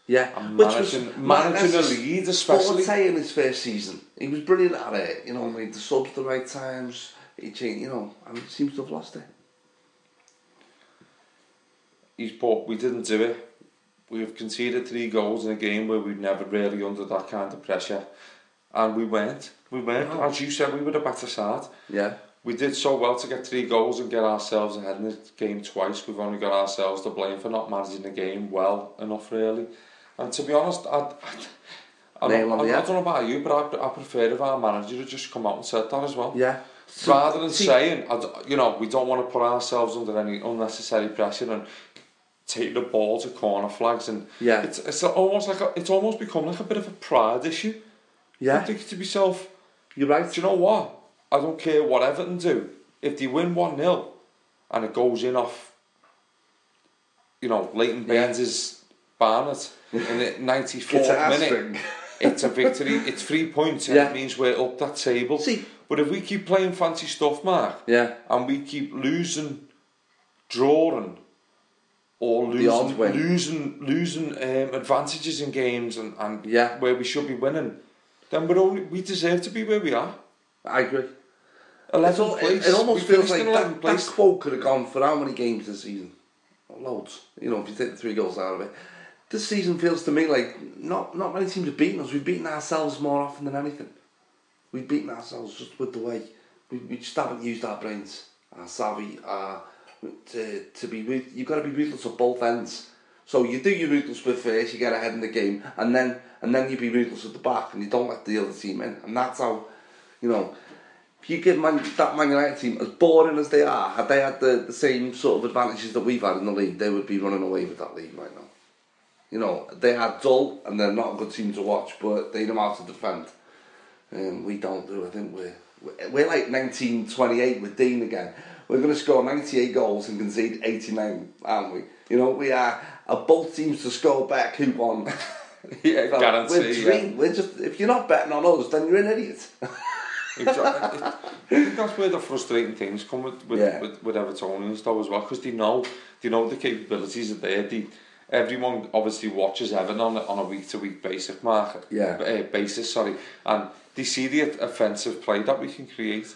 Yeah, And which managing- was managing the lead especially. forte in his first season. He was brilliant at it. You know, made the subs at the right times. He changed, you know, and he seems to have lost it. He's but we didn't do it. We've conceded three goals in a game where we've never really under that kind of pressure, and we weren't. We weren't. No. Oh. As you said, we were the better side. Yeah, We did so well to get three goals and get ourselves ahead in the game twice. We've only got ourselves to blame for not managing the game well enough, really. And to be honest, I, I, I, don't, on I, I don't know about you, but I, I prefer if our manager had just come out and said that as well. yeah. So, Rather than see, saying, I you know, we don't want to put ourselves under any unnecessary pressure and take the ball to corner flags, and Yeah. it's it's almost like a, it's almost become like a bit of a pride issue. I yeah, think to myself, you're right. do you know what? I don't care what Everton do. If they win 1 0 and it goes in off, you know, Leighton Yeah. Baines' Barnett in the <laughs> 94th It's a minute, <laughs> it's a victory. It's three points, and Yeah. it means we're up that table. See- but if we keep playing fancy stuff, Mark, Yeah. and we keep losing, drawing, or losing, losing, losing um, advantages in games, and, and Yeah. where we should be winning, then we're only we deserve to be where we are. I agree. 11th It's all, it, place. it almost we feels like in 11th that, that quote could have gone for how many games this season? Loads. You know, if you take the three goals out of it. This season feels to me like not not many teams have beaten us. We've beaten ourselves more often than anything. We've beaten ourselves just with the way we, we just haven't used our brains, our savvy, our to to be you've got to be ruthless at both ends. So you do your ruthless bit first, you get ahead in the game, and then and then you be ruthless at the back, and you don't let the other team in, and that's how, you know, if you give Man, that Man United team, as boring as they are, had they had the, the same sort of advantages that we've had in the league, they would be running away with that league right now. You know, they are dull and they're not a good team to watch, but they know how to defend. Um, we don't do. I think we're- we're like 1928 with Dean again. We're going to score 98 goals and concede 89, aren't we? You know, we are a both teams to score back who won. <laughs> yeah, like, guarantee. We're, three, we're just if you're not betting on us, then you're an idiot. <laughs> exactly. I think that's where the frustrating things come with with, yeah. with, with Evertonians though as well, because they know they know the capabilities are there. They, everyone obviously watches Everton on, on a week to week basis, Mark. Yeah. Uh, basis, sorry, and they see the offensive play that we can create.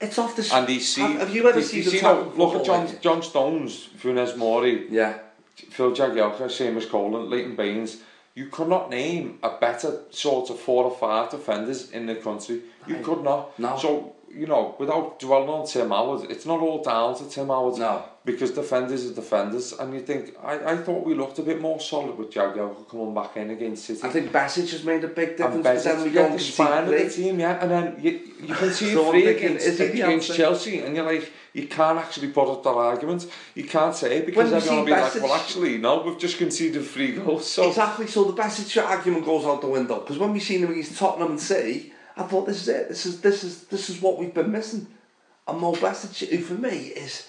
It's off the. And they see. Have, have you ever they, seen they the see top? Look at John, John Stones, Funes Mori. Yeah. Phil Jagielka, Seamus Coleman, Leighton Baines. You could not name a better sort of four or five defenders in the country. You could not. No. So, you know, without dwelling on Tim Howard, it's not all down to Tim Howard. No. Because defenders are defenders. And you think, I, I thought we looked a bit more solid with Jagielka coming back in against City. I think Besic has made a big difference. and but then we yeah, go the spine of the team, yeah, and then you, you can <laughs> see three against, is he the against? Chelsea, and you're like, you can't actually put up that argument. You can't say it because everyone will be like, well, actually, no, we've just conceded three goals. So Exactly. So the Besic argument goes out the window because when we seen him against Tottenham and City, I thought this is it. This is this is this is what we've been missing. And Mo Besic, who for me is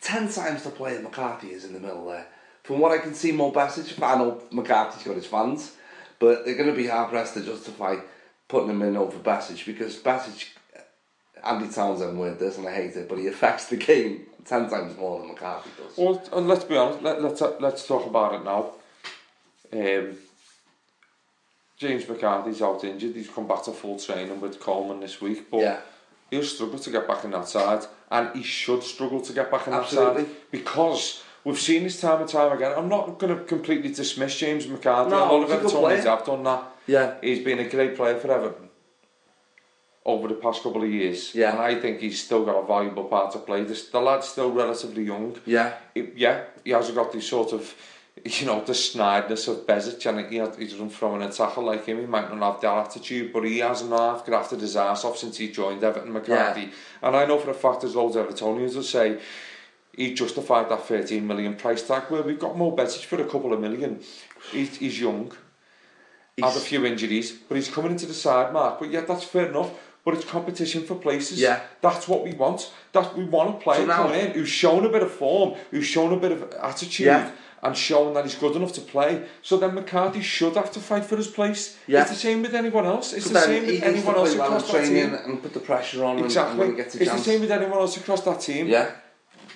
ten times the player McCarthy is in the middle there. From what I can see, Mo Besic, I know McCarthy's got his fans, but they're going to be hard pressed to justify putting him in over Besic because Besic, Andy Townsend word this and I hate it, but he affects the game ten times more than McCarthy does. Well, and let's be honest. Let, let's let's talk about it now. Um, James McCarthy's out injured. He's come back to full training with Coleman this week, but Yeah. he'll struggle to get back in that side, and he should struggle to get back in Absolutely. that side because we've seen this time and time again. I'm not going to completely dismiss James McCarthy. No, a lot of Evertonians have done that. Yeah. he's been a great player for Everton over the past couple of years. Yeah. and I think he's still got a valuable part to play. The, the lad's still relatively young Yeah. he- yeah, he hasn't got the sort of, you know, the snideness of Besic and he, had, he doesn't throw in a tackle like him. He might not have that attitude, but he hasn't half grafted his ass off since he joined Everton McCarthy. And I know for a fact there's loads of Evertonians that say he justified that 13 million price tag. Well, we've got more Besic for a couple of million. He's, he's young, had a few injuries, but he's coming into the side, Mark. But yeah, that's fair enough. but it's competition for places. Yeah. That's what we want. That we want a player so now, coming in who's shown a bit of form, who's shown a bit of attitude. Yeah. And shown that he's good enough to play, so then McCarthy should have to fight for his place. Yeah. It's the same with anyone else. It's the same with anyone else well across that team. And put the pressure on. Exactly. And, and it's chance. the same with anyone else across that team. Yeah.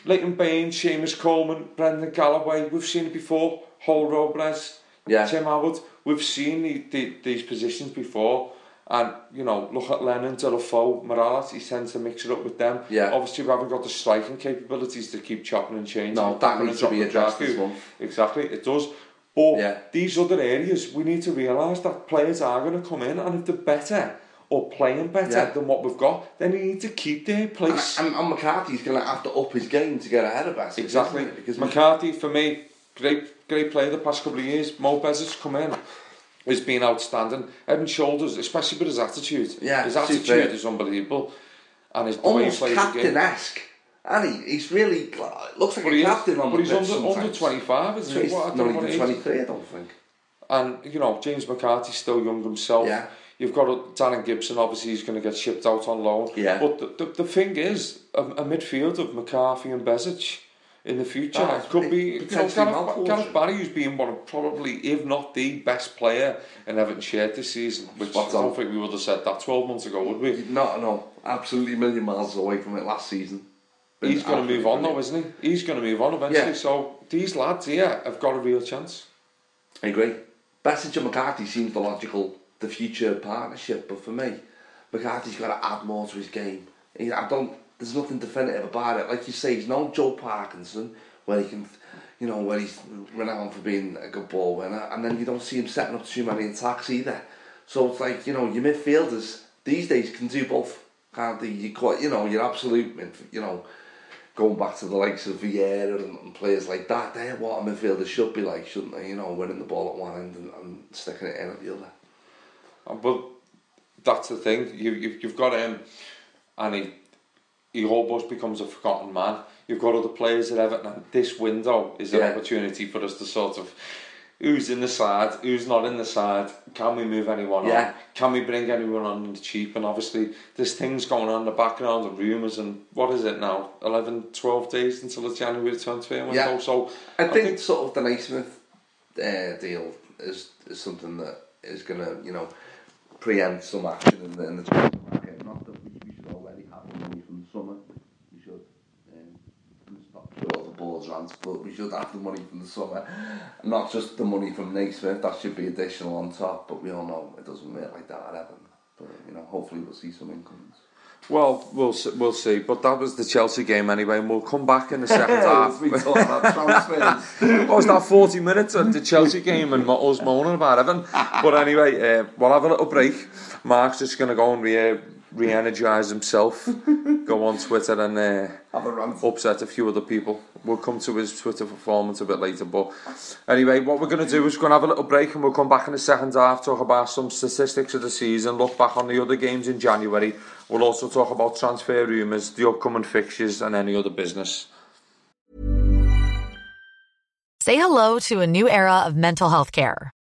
Leighton Baines, Seamus Coleman, Brendan Galloway, we've seen it before, Hall Robles, yeah. Tim Howard, we've seen the, the, these positions before. And, you know, look at Lennon, Deulofeu, Mirallas, he tends to mix it up with them. Yeah. Obviously, we haven't got the striking capabilities to keep chopping and changing. No, that needs to be addressed this month. Exactly, it does. But Yeah. these other areas, we need to realise that players are going to come in, and if they're better or playing better Yeah. than what we've got, then they need to keep their place. and, and McCarthy's going to have to up his game to get ahead of us. Exactly. Because McCarthy, for me, great great player the past couple of years. Mo Besic's come in. has been outstanding. Head and shoulders, especially with his attitude. Yeah, his attitude super. is unbelievable, and his almost captain-esque. And he, he's really looks like but a captain is, on but the But he's under, under twenty five, isn't he? He's What, not even twenty three, I don't think. And you know, James McCarthy's still young himself. Yeah. You've got Darren Gibson, obviously he's going to get shipped out on loan. Yeah. But the, the, the thing is, a, a midfield of McCarthy and Bezic, in the future. It could be you know, potentially Gareth. Gareth Barry, who's been one of probably, if not the best player in Everton shirt this season, which Spot I don't on. think we would have said that 12 months ago, would we? Not no, absolutely a million miles away from it last season. Been He's going to move on though, isn't he? He's going to move on eventually. Yeah. So these lads here have got a real chance. I agree. Besic and McCarthy seems the logical, the future partnership, but for me, McCarthy's got to add more to his game. I don't. There's nothing definitive about it. Like you say, he's no Joe Parkinson, where he can, you know, where he's renowned for being a good ball winner, and then you don't see him setting up too many attacks either. So it's like you know, your midfielders these days can do both, can't they? You quite, you know, your absolute, you know. Going back to the likes of Vieira and, and players like that, they're what a midfielder should be like, shouldn't they? You know, winning the ball at one end and, and sticking it in at the other. Uh, But that's the thing. You, you you've got him, and he almost becomes a forgotten man. You've got other players at Everton, and this window is an Yeah. opportunity for us to sort of who's in the side, who's not in the side. Can we move anyone Yeah. on? Can we bring anyone on in the cheap? And obviously, there's things going on in the background and rumours. And what is it now? 11, 12 days until the January transfer window. Yeah. So I think, sort of the Naismith uh, deal is is something that is going to, you know, preempt some action in the, in the transfer market. Not that we, we should already have the money from the summer. We should. Um, not sure the balls rants, but we should have the money from the summer. Not just the money from Naismith, that should be additional on top, but we all know it doesn't work like that at Everton. But, you know, hopefully we'll see some incomes. Well, we'll we'll see. But that was the Chelsea game anyway, and we'll come back in the second <laughs> half. we about transfers. <laughs> What was that 40 minutes of the Chelsea game and us moaning about Evan? But anyway, uh, we'll have a little break. Mark's just going to go and re re energise himself, <laughs> go on Twitter and uh, have a rant. upset a few other people. We'll come to his Twitter performance a bit later. But anyway, what we're going to do is we're going to have a little break and we'll come back in the second half, talk about some statistics of the season, look back on the other games in January. We'll also talk about transfer rumours, the upcoming fixtures, and any other business. Say hello to a new era of mental health care.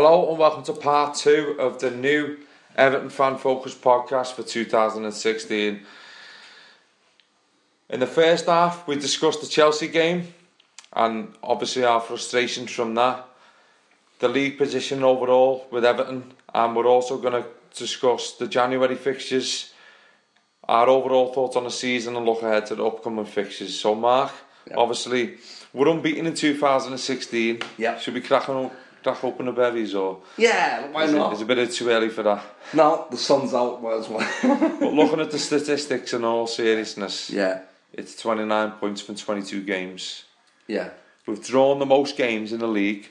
Hello and welcome to part two of the new Everton Fan Focus podcast for 2016. In the first half, we discussed the Chelsea game and obviously our frustrations from that, the league position overall with Everton, and we're also going to discuss the January fixtures, our overall thoughts on the season, and look ahead to the upcoming fixtures. So, Mark, obviously, we're unbeaten in 2016. Yeah. Should we crack, on, crack open the berries or? Yeah, why Is not? it a bit too early for that? No, the sun's out, might as well. <laughs> But looking at the statistics in all seriousness, yeah, it's 29 points from 22 games. yeah. We've drawn the most games in the league,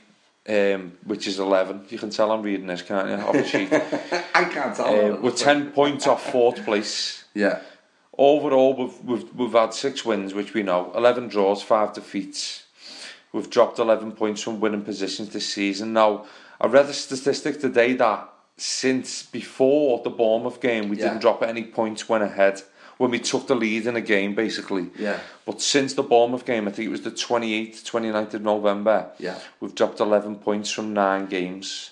um, which is 11. You can tell I'm reading this, can't you? Off the sheet. <laughs> I can't tell. uh, we're 10 points off fourth place. Yeah, Overall, we've, we've, we've had six wins, which we know, 11 draws, five defeats. We've dropped 11 points from winning positions this season. Now, I read a statistic today that since before the Bournemouth game, we Yeah. didn't drop any points when ahead, when we took the lead in a game, basically. Yeah. But since the Bournemouth game, I think it was the 28th, 29th of November, Yeah. we've dropped 11 points from nine games,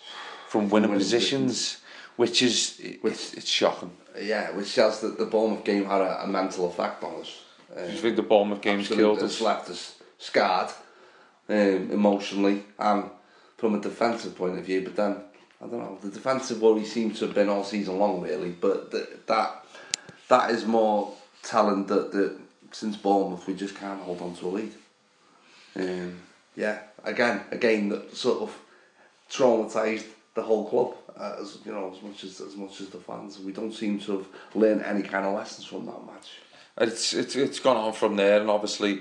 from winning winning positions, which is it's, it's shocking. Yeah, which says that the Bournemouth game had a, a mental effect on us. Do you think the Bournemouth game's killed us? left us scarred um, emotionally and from a defensive point of view. But then I don't know. The defensive worry seems to have been all season long, really. But th- that that is more telling that, that since Bournemouth we just can't hold on to a lead. Um, yeah, again, a game that sort of traumatised the whole club. Uh, as you know, as much as as much as the fans, we don't seem to have learned any kind of lessons from that match. It's it's it's gone on from there, and obviously,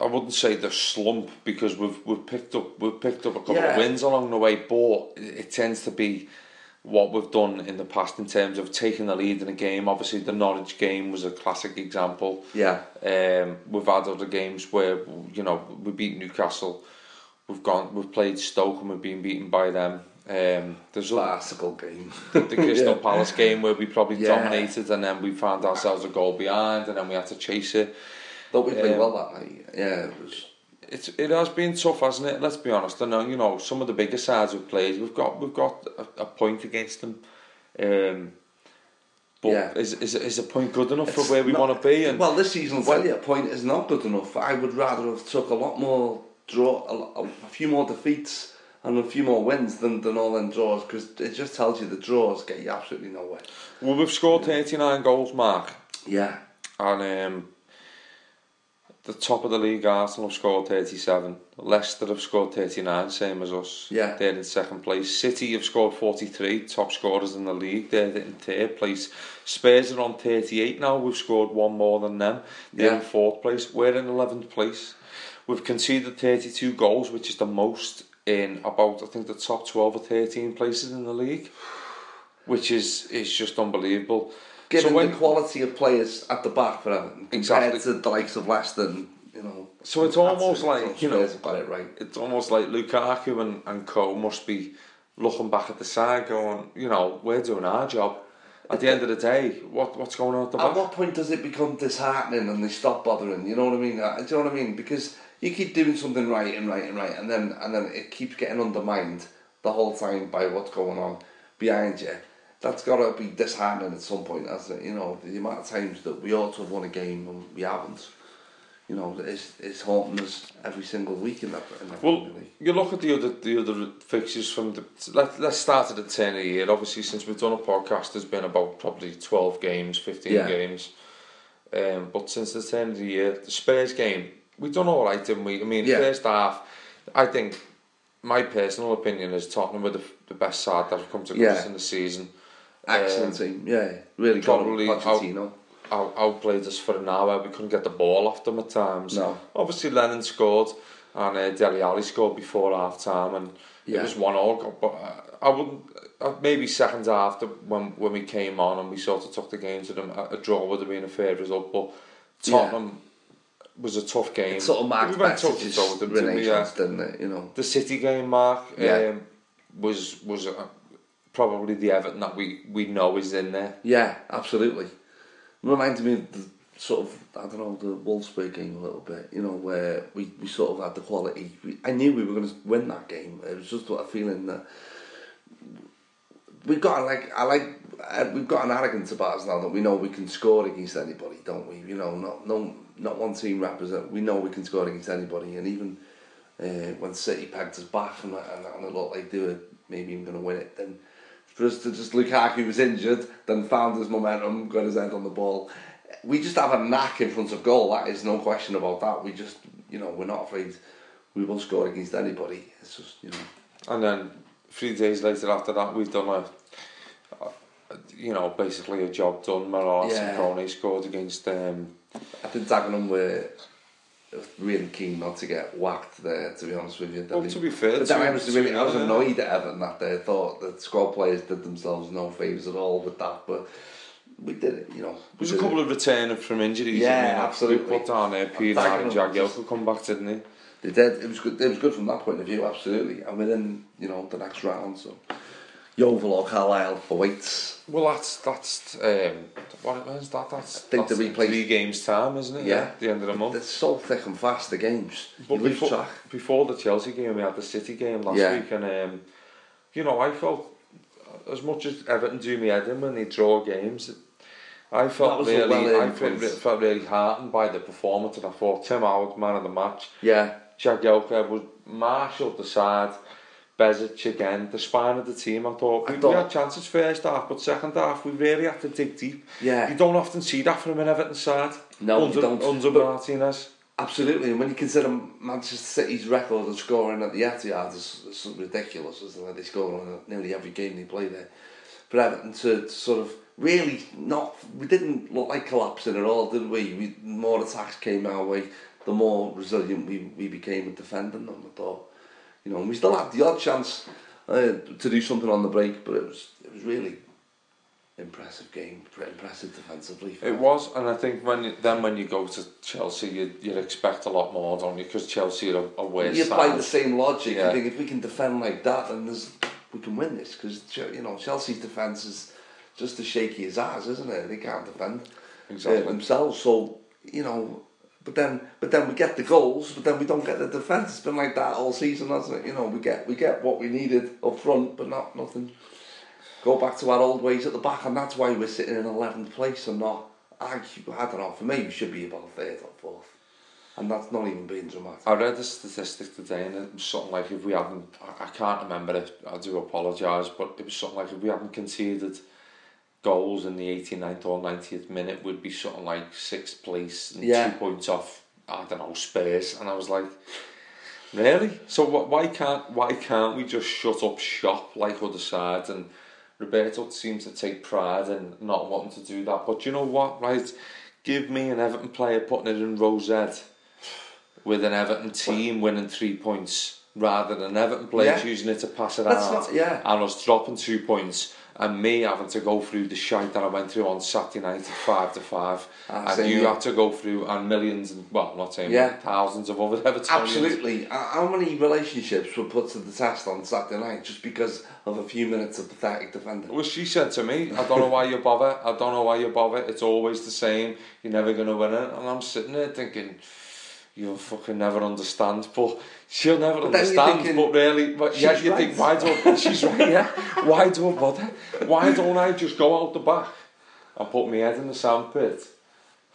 I wouldn't say the slump because we've we've picked up we've picked up a couple Yeah. of wins along the way, but it tends to be what we've done in the past in terms of taking the lead in a game. Obviously, the Norwich game was a classic example. Yeah. Um, we've had other games where you know we beat Newcastle. We've gone, we've played Stoke and we've been beaten by them. Um, there's Farcical game. the <laughs> Crystal Yeah. Palace game where we probably Yeah. dominated and then we found ourselves a goal behind and then we had to chase it. Thought we played Um, well that night. Yeah, it was. It's it has been tough, hasn't it? Let's be honest. I know you know some of the bigger sides we've played. We've got we've got a, a point against them. Um, but Yeah. is, is is a point good enough for where we not- want to be? And well, this season, well, yeah, point is not good enough. I would rather have took a lot more draw, a, a, few more defeats and a few more wins than, than all them draws because it just tells you the draws get you absolutely nowhere. well, we've scored thirty nine goals, Mark, Yeah, and um, the top of the league, Arsenal have scored thirty seven. Leicester have scored thirty nine, same as us. Yeah. they're in second place. City have scored forty three, top scorers in the league. They're in third place. Spurs are on thirty eight now. We've scored one more than them. They're Yeah. in fourth place. We're in eleventh place. We've conceded thirty two goals, which is the most in about I think the top twelve or thirteen places in the league, which is is just unbelievable. Given so when the quality of players at the back for Everton compared Exactly. to the likes of Leicester, and, you know. So it's almost like, you know- it right. it's almost like Lukaku and, and Co must be looking back at the side going, you know, we're doing our job. At the end of the day, what what's going on at the back? At what point does it become disheartening and they stop bothering? You know what I mean? Uh, Do you know what I mean? Because you keep doing something right and right and right, and then and then it keeps getting undermined the whole time by what's going on behind you. That's got to be disheartening at some point, hasn't it? You know, the amount of times that we ought to have won a game and we haven't. You know, it's, it's haunting us every single week in that. In that Well, League. you look at the other the other fixtures from the let let's start at the turn of the year. Obviously, since we've done a podcast, there's been about probably twelve games, fifteen Yeah. games. Um, but since the turn of the year, the Spurs game, we've done all right, didn't we? I mean, Yeah. first half, I think my personal opinion is Tottenham were the, the best side that have come to us Yeah. in the season. Excellent Um, team, yeah, really probably him, Pochettino. out, outplayed us for an hour. We couldn't get the ball off them at times. No. Obviously, Lennon scored and uh, Dele Alli scored before half time, and Yeah. it was one all. But uh, I wouldn't. Uh, maybe second half the, when when we came on and we sort of took the game to them, a, a draw would have been a fair result. But Tottenham was a tough game. It sort of marked we went toe to toe with them, didn't we? Yeah. didn't it? You know, The City game, Mark, Yeah. um, was was probably the Everton that we, we know is in there. Yeah, absolutely. Reminded me of the sort of I don't know the Wolfsburg game a little bit. You know where we, we sort of had the quality. We, I knew we were going to win that game. It was just a feeling that we got like I like uh, we've got an arrogance about us now that we know we can score against anybody, don't we? You know, not no not one team represent. We know we can score against anybody, and even uh, when City pegged us back and, and, and it looked like they were maybe even going to win it, then for us to just Lukaku was injured, then found his momentum, got his end on the ball. We just have a knack in front of goal. That is no question about that. We just, you know, we're not afraid. We will score against anybody. It's just, you know, And then three days later after that, we've done a, you know, basically a job done. Mirallas Yeah. and Koné scored against. Um, I think Dagenham were really keen not to get whacked there, to be honest with you. Well, to be fair, but to that was, really, I was annoyed at Everton that day. I thought that squad players did themselves no favours at all with that, but we did it, you know. There's a couple it. of returning from injuries. Yeah, I mean, absolutely. Put on there, Peter and Jagielka just... come back, didn't they? They did. It was good. It was good from that point of view, absolutely. And we're in, you know, the next round, so. Yeovil or Carlisle for weights. Well, that's that's um, what when's that? That's, I think that's the replay three games time, isn't it? Yeah, yeah the end of the month. They're so thick and fast the games. But you before, track. before the Chelsea game, we had the City game last yeah. week, and um, you know, I felt as much as Everton do me head in when they draw games. I felt really, well I felt, felt really heartened by the performance, and I thought Tim Howard, man of the match. Yeah, Jagielka was marshalled the side. Bezic again, the spine of the team, I thought, we, I we had chances first half, but second half, we really had to dig deep. Yeah. You don't often see that from an Everton side. No, under, you don't. Under but Martinez. Absolutely, and when you consider Manchester City's record of scoring at the Etihad is, is ridiculous, isn't it? They score on nearly every game they play there. But Everton to sort of really not, we didn't look like collapsing at all, did we? we more attacks came our way, the more resilient we, we became at defending them, I thought. You know, and we still had the odd chance uh, to do something on the break, but it was it was really impressive game, pretty impressive defensively. It was, and I think when you, then when you go to Chelsea, you you expect a lot more, don't you? Because Chelsea are a, a worse you apply the same logic. Yeah. You think if we can defend like that, then there's, we can win this because you know Chelsea's defence is just as shaky as ours, isn't it? They can't defend uh, themselves. So you know, but then but then we get the goals, but then we don't get the defence. It's been like that all season, hasn't it? You know, we get we get what we needed up front, but not nothing. Go back to our old ways at the back, and that's why we're sitting in eleventh place and not. I, I don't know. For me, we should be about third or fourth, and that's not even being dramatic. I read a statistic today, and it was something like if we hadn't, I, I can't remember it. I do apologise, but it was something like if we hadn't conceded goals in the 89th or 90th minute, would be something like sixth place and Yeah. two points off. I don't know Spurs, and I was like, really? So wh- why can't why can't we just shut up shop like other sides? And Roberto seems to take pride in not wanting to do that. But you know what, right? Give me an Everton player putting it in Row Z with an Everton team winning three points rather than Everton players Yeah. using it to pass it That's out not- yeah. and us dropping two points and me having to go through the shite that I went through on Saturday night at five to five Ah, and you here. had to go through and millions and well I'm not saying Yeah. thousands of other <laughs> Evertonians Absolutely. Uh, How many relationships were put to the test on Saturday night just because of a few minutes of pathetic defending? Well, she said to me, I don't know why you bother. I don't know why you bother. It's always the same. You're never going to win it. And I'm sitting there thinking, you'll fucking never understand. But she'll never but understand. Thinking, but really, but yeah, you right. think why do she's right? Yeah, why do I bother? Why don't I just go out the back and put my head in the sandpit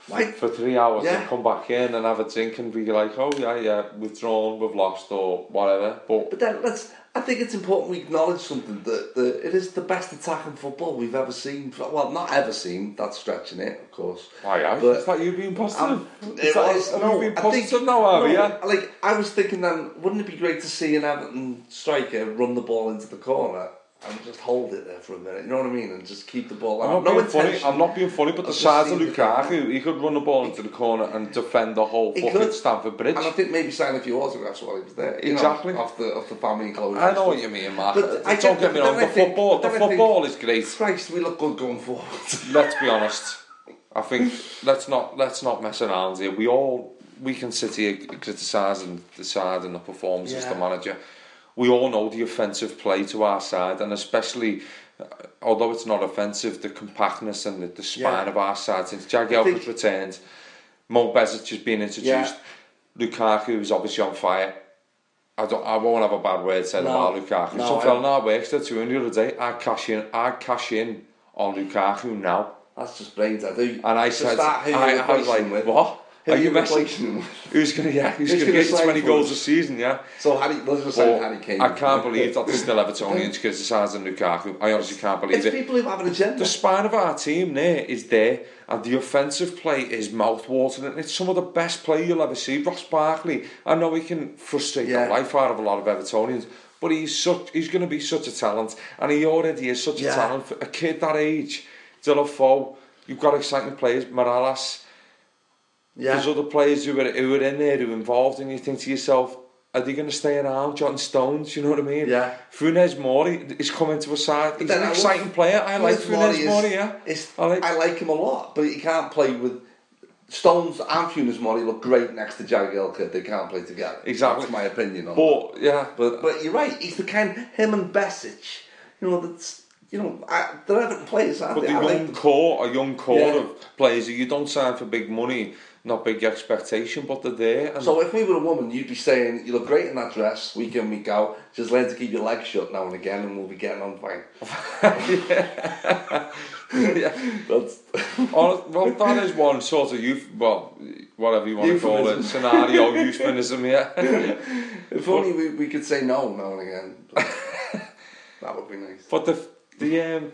Why- For three hours Yeah. and come back in and have a drink and be like, oh yeah, yeah, we've drawn, we've lost, or whatever. But But then let's. I think it's important we acknowledge something that, that it is the best attacking football we've ever seen. Well, not ever seen. That's stretching it, of course. Aye, aye. But- Is that you being positive? Is it that, was, are no, being I positive think, now, are no, Yeah? Like I was thinking, then wouldn't it be great to see an Everton striker run the ball into the corner and just hold it there for a minute? You know what I mean? And just keep the ball I'm out. not, No being funny. I'm not being funny, but the size of Lukaku, he could run the ball into the corner and defend the whole fucking could. Stamford Bridge. And I think maybe sign a few autographs while he was there. You Exactly. Know, off the off the family enclosure. I know what you mean, Mark. But I Don't get me wrong, the think- football, the I think, football is great. Christ, we look good going forward. <laughs> Let's be honest. I think let's not let's not mess around here. We all we can sit here criticising the side and the performances, Yeah. the manager. We all know the offensive play to our side, and especially uh, although it's not offensive, the compactness and the, the spine Yeah. of our side since I Jagielka's think- returned, Mo Besic has been introduced. Lukaku is obviously on fire. I don't. I won't have a bad word said No. about Lukaku. No, Some I- fella in our work said and the other day, "I'd cash in. I'd cash in on Lukaku now." That's just brains. I do. And I said, I, I was like, with. what? Who Are you replacing him with. Who's gonna, yeah, who's, Who's gonna, gonna get 20 goals a season? Yeah. So Harry, let's just say Harry Kane. I can't believe that there's still Evertonians criticising Lukaku. I honestly can't believe It's it. people who have an agenda. The spine of our team there is there, and the offensive play is mouth-watering. It's some of the best play you'll ever see. Ross Barkley, I know he can frustrate Yeah. the life out of a lot of Evertonians, but he's such, he's going to be such a talent, and he already is such Yeah. a talent for a kid that age. Deulofeu, you've got exciting players. Mirallas, yeah. there's other players who were who are in there who are involved, and you think to yourself, are they going to stay around? John Stones, you know what I mean? Yeah. Funes Mori is coming to a side. He's an I exciting love- player. I like Funes Mori is- yeah. is- I like, I like him a lot, but he can't play with Stones and Funes Mori look great next to Jagielka. They can't play together. Exactly. That's my opinion on that. but, yeah. But but you're right. He's the kind him and Besic. You know that's you know I, they're Everton players, aren't But they? the I young like core, a young core Yeah. of players who you don't sign for big money, not big expectation, but they're there. And So if we were a woman, you'd be saying, you look great in that dress, week in, week out, just learn to keep your legs shut now and again and we'll be getting on fine. <laughs> yeah. That's, <laughs> well, that is one sort of youth, well, whatever you want to call it, Euphemism. scenario <laughs> euphemism, yeah. if only we, we could say no now and again. that would be nice. But the the um,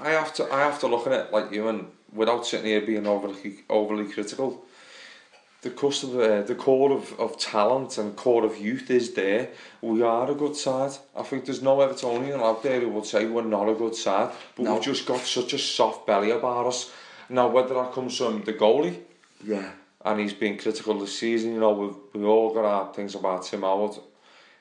I have to I have to look at it like you and without sitting here being overly overly critical. The cost of uh, the core of, of talent and core of youth is there. We are a good side. I think there's no Evertonian out there who would say we're not a good side, but No. we've just got such a soft belly about us. Now, whether that comes from the goalie, Yeah. and he's been critical this season. You know, we've we all got our things about Tim Howard.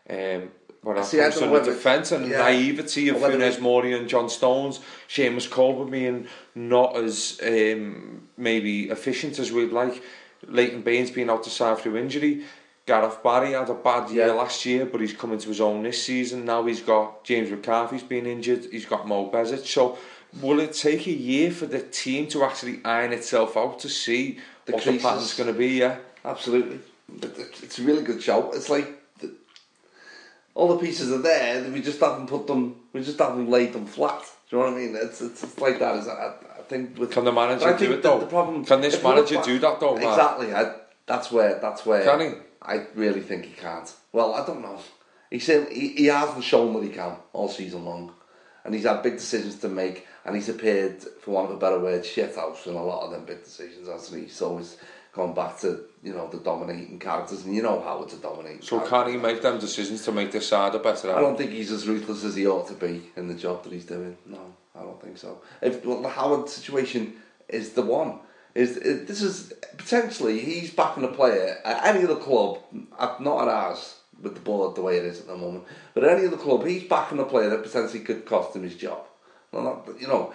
Um, but See, I comes don't to the defence and yeah. naivety of Funes Mori and John Stones, Seamus Coleman being not as um, maybe efficient as we'd like, Leighton Baines being out to side through injury. Gareth Barry had a bad year Yeah. last year, but he's coming to his own this season. Now he's got James McCarthy's been injured. He's got Mo Besic. So will it take a year for the team to actually iron itself out to see The what creases. the pattern's going to be? Yeah. Absolutely. But It's a really good show. It's like all the pieces are there. We just haven't put them. We just haven't laid them flat. Do you know what I mean? It's it's, it's like that. Is I, I think with Can the manager I do think it though? The problem, Can this if you look manager back- do that though? Exactly. I, that's where. That's where. Can he? I really think he can't. Well, I don't know. He said he, he hasn't shown that he can all season long, and he's had big decisions to make, and he's appeared, for want of a better word, shithouse in a lot of them big decisions, hasn't he? So he's gone back to you know the dominating characters, and you know how it's a dominating. So character. can he make them decisions to make this side a better? I don't think he's as ruthless as he ought to be in the job that he's doing. No, I don't think so. If well, the Howard situation is the one, is it, this is potentially he's backing a player at any other club, at, not at ours with the board the way it is at the moment, but at any other club, he's backing a player that potentially could cost him his job. Not, you know,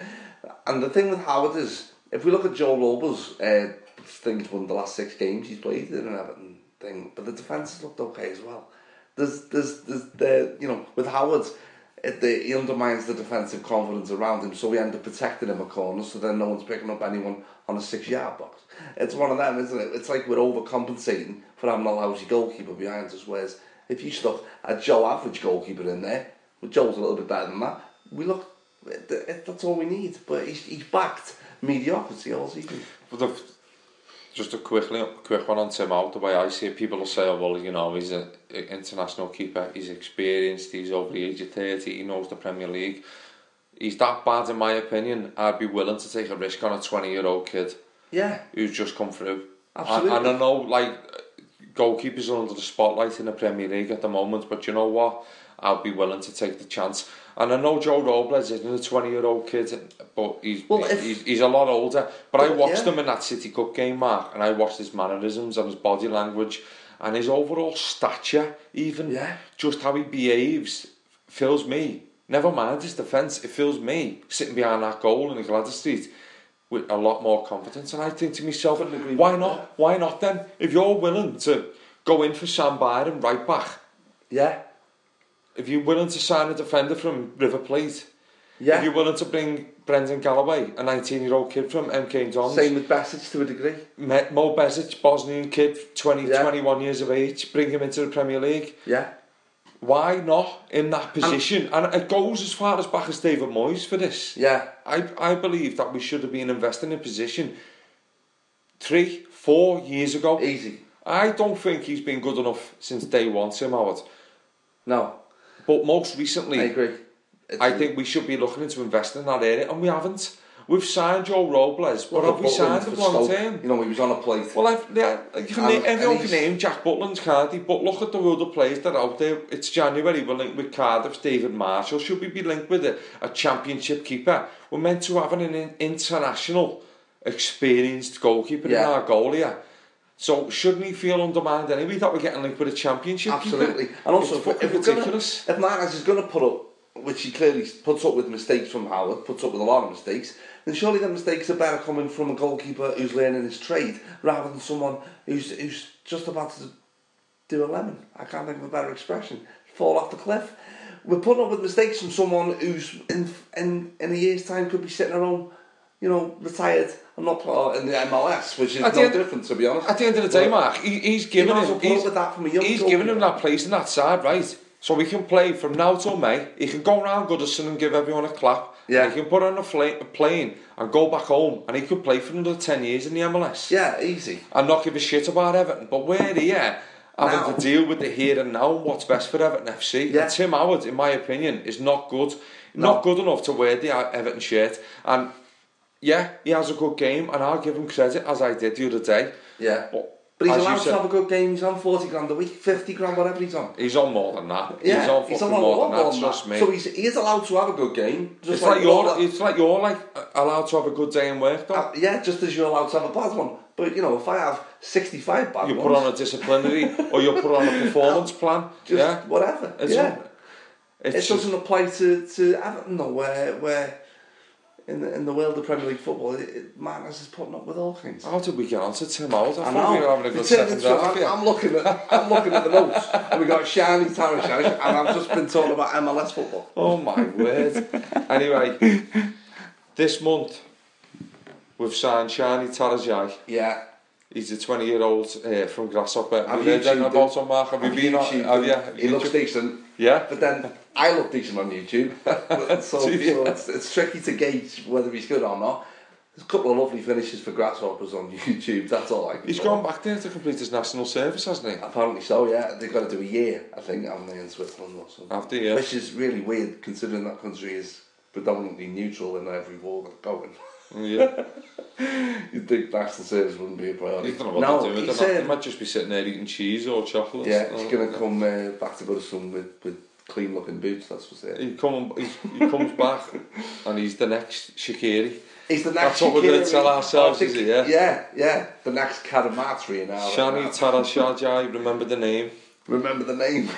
and the thing with Howard is, if we look at Joe Robles, uh, He's won the last six games he's played in an Everton thing, but the defence has looked okay as well. There's, there's, there's the, you know, with Howard, it, the, he undermines the defensive confidence around him, so we end up protecting him a corner, so then no one's picking up anyone on a six-yard box. It's one of them, isn't it? It's like we're overcompensating for having a lousy goalkeeper behind us, whereas if you stuck a Joe average goalkeeper in there, well, Joe's a little bit better than that, we look, it, it, that's all we need. But he's, he's backed mediocrity all season. But the, just a quickly, quick one on Tim out. The way I see it, people will say, oh, well, you know, he's an international keeper. He's experienced. He's over the age of 30. He knows the Premier League. He's that bad, in my opinion. I'd be willing to take a risk on a 20-year-old kid Yeah, who's just come through. Absolutely. And, and I know, like, goalkeepers are under the spotlight in the Premier League at the moment, but you know what? I'll be willing to take the chance. And I know Joe Robles isn't a 20 year old kid, but he's, Well, if- he's he's a lot older. But I watched yeah. him in that City Cup game, Mark, and I watched his mannerisms and his body language and his overall stature, even Yeah. just how he behaves, fills me. Never mind his defence, it fills me sitting behind that goal in the Gwladys Street with a lot more confidence. And I think to myself, why not? Why not then? If you're willing to go in for Sam Byron right back, yeah, if you're willing to sign a defender from River Plate, yeah. if you're willing to bring Brendan Galloway, a 19 year old kid from MK Dons, Same with Bassett to a degree. Mo Besic, Bosnian kid, 20, Yeah. 21 years of age, bring him into the Premier League. Yeah, Why not in that position? And, it goes as far as back as David Moyes for this. yeah, I, I believe that we should have been investing in position three, four years ago. easy. I don't think he's been good enough since day one, Tim Howard. No, But most recently, I agree. It's I think we should be looking into investing in that area, and we haven't. We've signed Joe Robles, but have we signed him long term? You know, he was on a plate. Well, I've, yeah, you can and, name, everyone can name Jack Butland, can't he? But look at the other players that are out there. It's January, we're linked with Cardiff's David Marshall. Should we be linked with a, a championship keeper? We're meant to have an, an international experienced goalkeeper yeah. in our goal here. So shouldn't he feel undermined anyway that we're getting linked with a championship Absolutely. keeper? And also, it's if, we're gonna, ridiculous. if Martinez is going to put up, which he clearly puts up with mistakes from Howard, puts up with a lot of mistakes, then surely the mistakes are better coming from a goalkeeper who's learning his trade rather than someone who's who's just about to do a lemon. I can't think of a better expression. Fall off the cliff. We're putting up with mistakes from someone who's in in in a year's time could be sitting around, you know, retired and not playing in the MLS, which is no different to be honest. At the end of the day, Mark, he, he's given him well put up he's, that from a young he's given him that place in that side, right? So we can play from now till May. He can go around Goodison and give everyone a clap. Yeah. He can put on a, fla- a plane and go back home, and he could play for another ten years in the MLS. Yeah, easy. and not give a shit about Everton. But we're here having Now. to deal with the here and now and what's best for Everton FC. Yeah. And Tim Howard, in my opinion, is not good. No. Not good enough to wear the Everton shirt. And yeah, he has a good game, and I'll give him credit as I did the other day. Yeah. But, But he's allowed said, to have a good game. He's on 40 grand a week, 50 grand, whatever he's on. He's on more than that. Yeah, he's on a lot more than more that. Trust me. So he's, he is allowed to have a good game. Just it's like, all you're. It's like you're like allowed to have a good day in work, though. Uh, yeah, just as you're allowed to have a bad one. But you know, if I have 65 bad you ones, You put on a disciplinary, or you put on a <laughs> performance plan. just yeah, whatever. It's yeah. It's it just- doesn't apply to, to Everton though, where where in the, in the world of Premier League football, it, it, Martinez is putting up with all kinds. How did we get on to Tim Howard? I, I thought know. we were having a good second half. I'm, I'm looking at I'm looking at the notes, and we got Shani Tarashanish, and I've just been talking about MLS football. Oh my word! anyway, this month we've signed Shani Tarashanish. Yeah. He's a 20 year old uh, from Grasshopper. Have, have you heard anything about him, Mark? Have, have you been on? Have you? Have he looks decent. Yeah? But then I look decent on YouTube, <laughs> so, so it's, it's tricky to gauge whether he's good or not. There's a couple of lovely finishes for grasshoppers on <laughs> YouTube. That's all I can. He's gone back there to complete his national service, hasn't he? Apparently so. Yeah, they've got to do a year, I think, haven't they, in Switzerland or something? They, yeah. Which is really weird, considering that country is predominantly neutral in every war that's going. Yeah. <laughs> You'd think national service wouldn't be a priority. You don't know what no, he not, they might just be sitting there eating cheese or chocolate. yeah, he's going to come uh, back to Goodison with, with clean looking boots. That's for certain. He, come, he comes back and he's the next Shaqiri. He's the next. That's what we're gonna tell ourselves, I is think- it, yeah? Yeah, yeah. The next Karamatri now. Shani Tarashaj, <laughs> remember the name. Remember the name.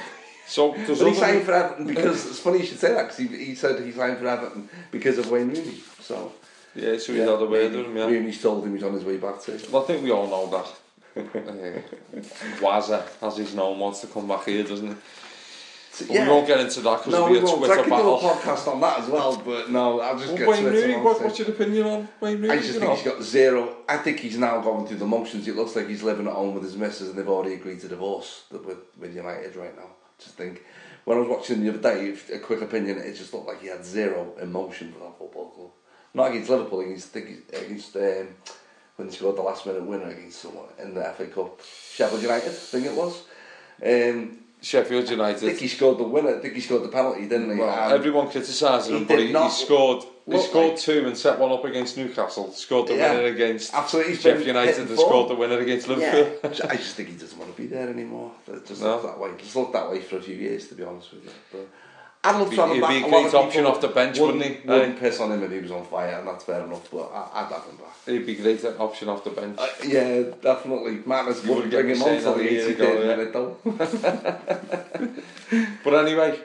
So, But he signed for Everton because it's funny you should say that because he, he said he signed for Everton because of Wayne Rooney. So Yeah, so he's had a word with him, yeah. Rooney's told him he's on his way back to. Well, I think we all know that. <laughs> uh, Wazza, as he's known, wants to come back here, doesn't he? But we won't get into that because No, it'll we be a won't. I Twitter could do a podcast on that as well, but no, I'll just Well, get Wayne Twitter Rooney, what, what's your opinion on Wayne Rooney? I just think know? he's got zero. I think he's now going through the motions. It looks like he's living at home with his missus, and they've already agreed to divorce with with United right now. Just think, when I was watching the other day, a quick opinion, it just looked like he had zero emotion for that football club. Not against Liverpool, against against um, when he scored the last minute winner against someone in the FA Cup, Sheffield United, I think it was. Um, Sheffield I United. think he scored the winner. I think he scored the penalty, didn't he? Well, everyone criticised he him, but he, not he scored. He scored like- two and set one up against Newcastle. Scored the Yeah, winner against absolutely. Sheffield United and form. scored the winner against Yeah, Liverpool. <laughs> I just think he doesn't want to be there anymore. It just No. that way. It's looked that way for a few years, to be honest with you. But I'd love to have him back. He'd be a great option off the bench, wouldn't, wouldn't he? Wouldn't piss on him if he was on fire, and that's fair enough, but I, I'd have him back. He'd be a great option off the bench. Uh, yeah, definitely. Matters wouldn't bring him on till the 80th minute, though. but anyway,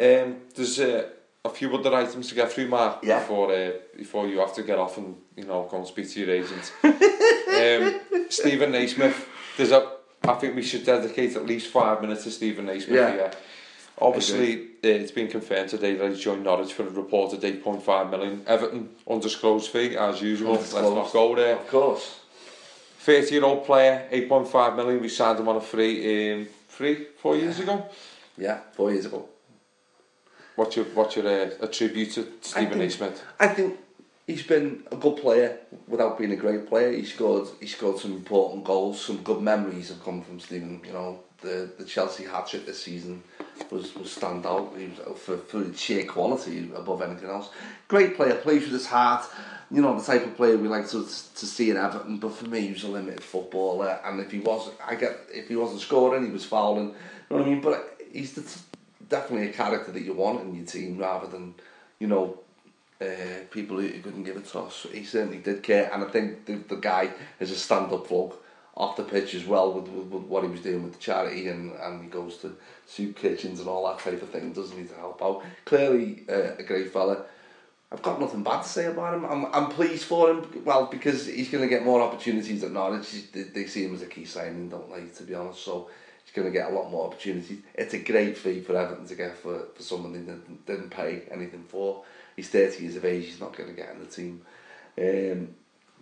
um, there's uh, a few other items to get through, Mark, yeah. before, uh, before you have to get off and you know go and speak to your agent. <laughs> um, Stephen Naismith, there's a, I think we should dedicate at least five minutes to Stephen Naismith yeah. here. Obviously, uh, it's been confirmed today that he's joined Norwich for a reported 8.5 million. Everton undisclosed fee as usual. Let's not go there. Of course. 30 year old player, 8.5 million. We signed him on a free um, three, four years ago. Yeah, four years ago. What's your what's your uh, attribute to Stephen think- Naismith? I think he's been a good player without being a great player. He scored he scored some important goals. Some good memories have come from Stephen. You know, the the Chelsea hat trick this season was was stand out. He was for for sheer quality above anything else. Great player, plays with his heart. You know, the type of player we like to to see in Everton. But for me, he was a limited footballer. And if he was, I get if he wasn't scoring, he was fouling. You know what I mean? But he's the, definitely a character that you want in your team rather than you know uh, people who, couldn't give a toss. He certainly did care, and I think the, the guy is a stand-up plug off the pitch as well with, with, with what he was doing with the charity, and, and he goes to soup kitchens and all that type of thing, doesn't he, to help out. Clearly uh, a great fella. I've got nothing bad to say about him. I'm, I'm pleased for him, well, because he's going to get more opportunities at Norwich. They, they see him as a key signing, don't they, to be honest, so he's going to get a lot more opportunities. It's a great fee for Everton to get for, for someone they didn't, didn't pay anything for. He's 30 years of age, he's not going to get in the team Um,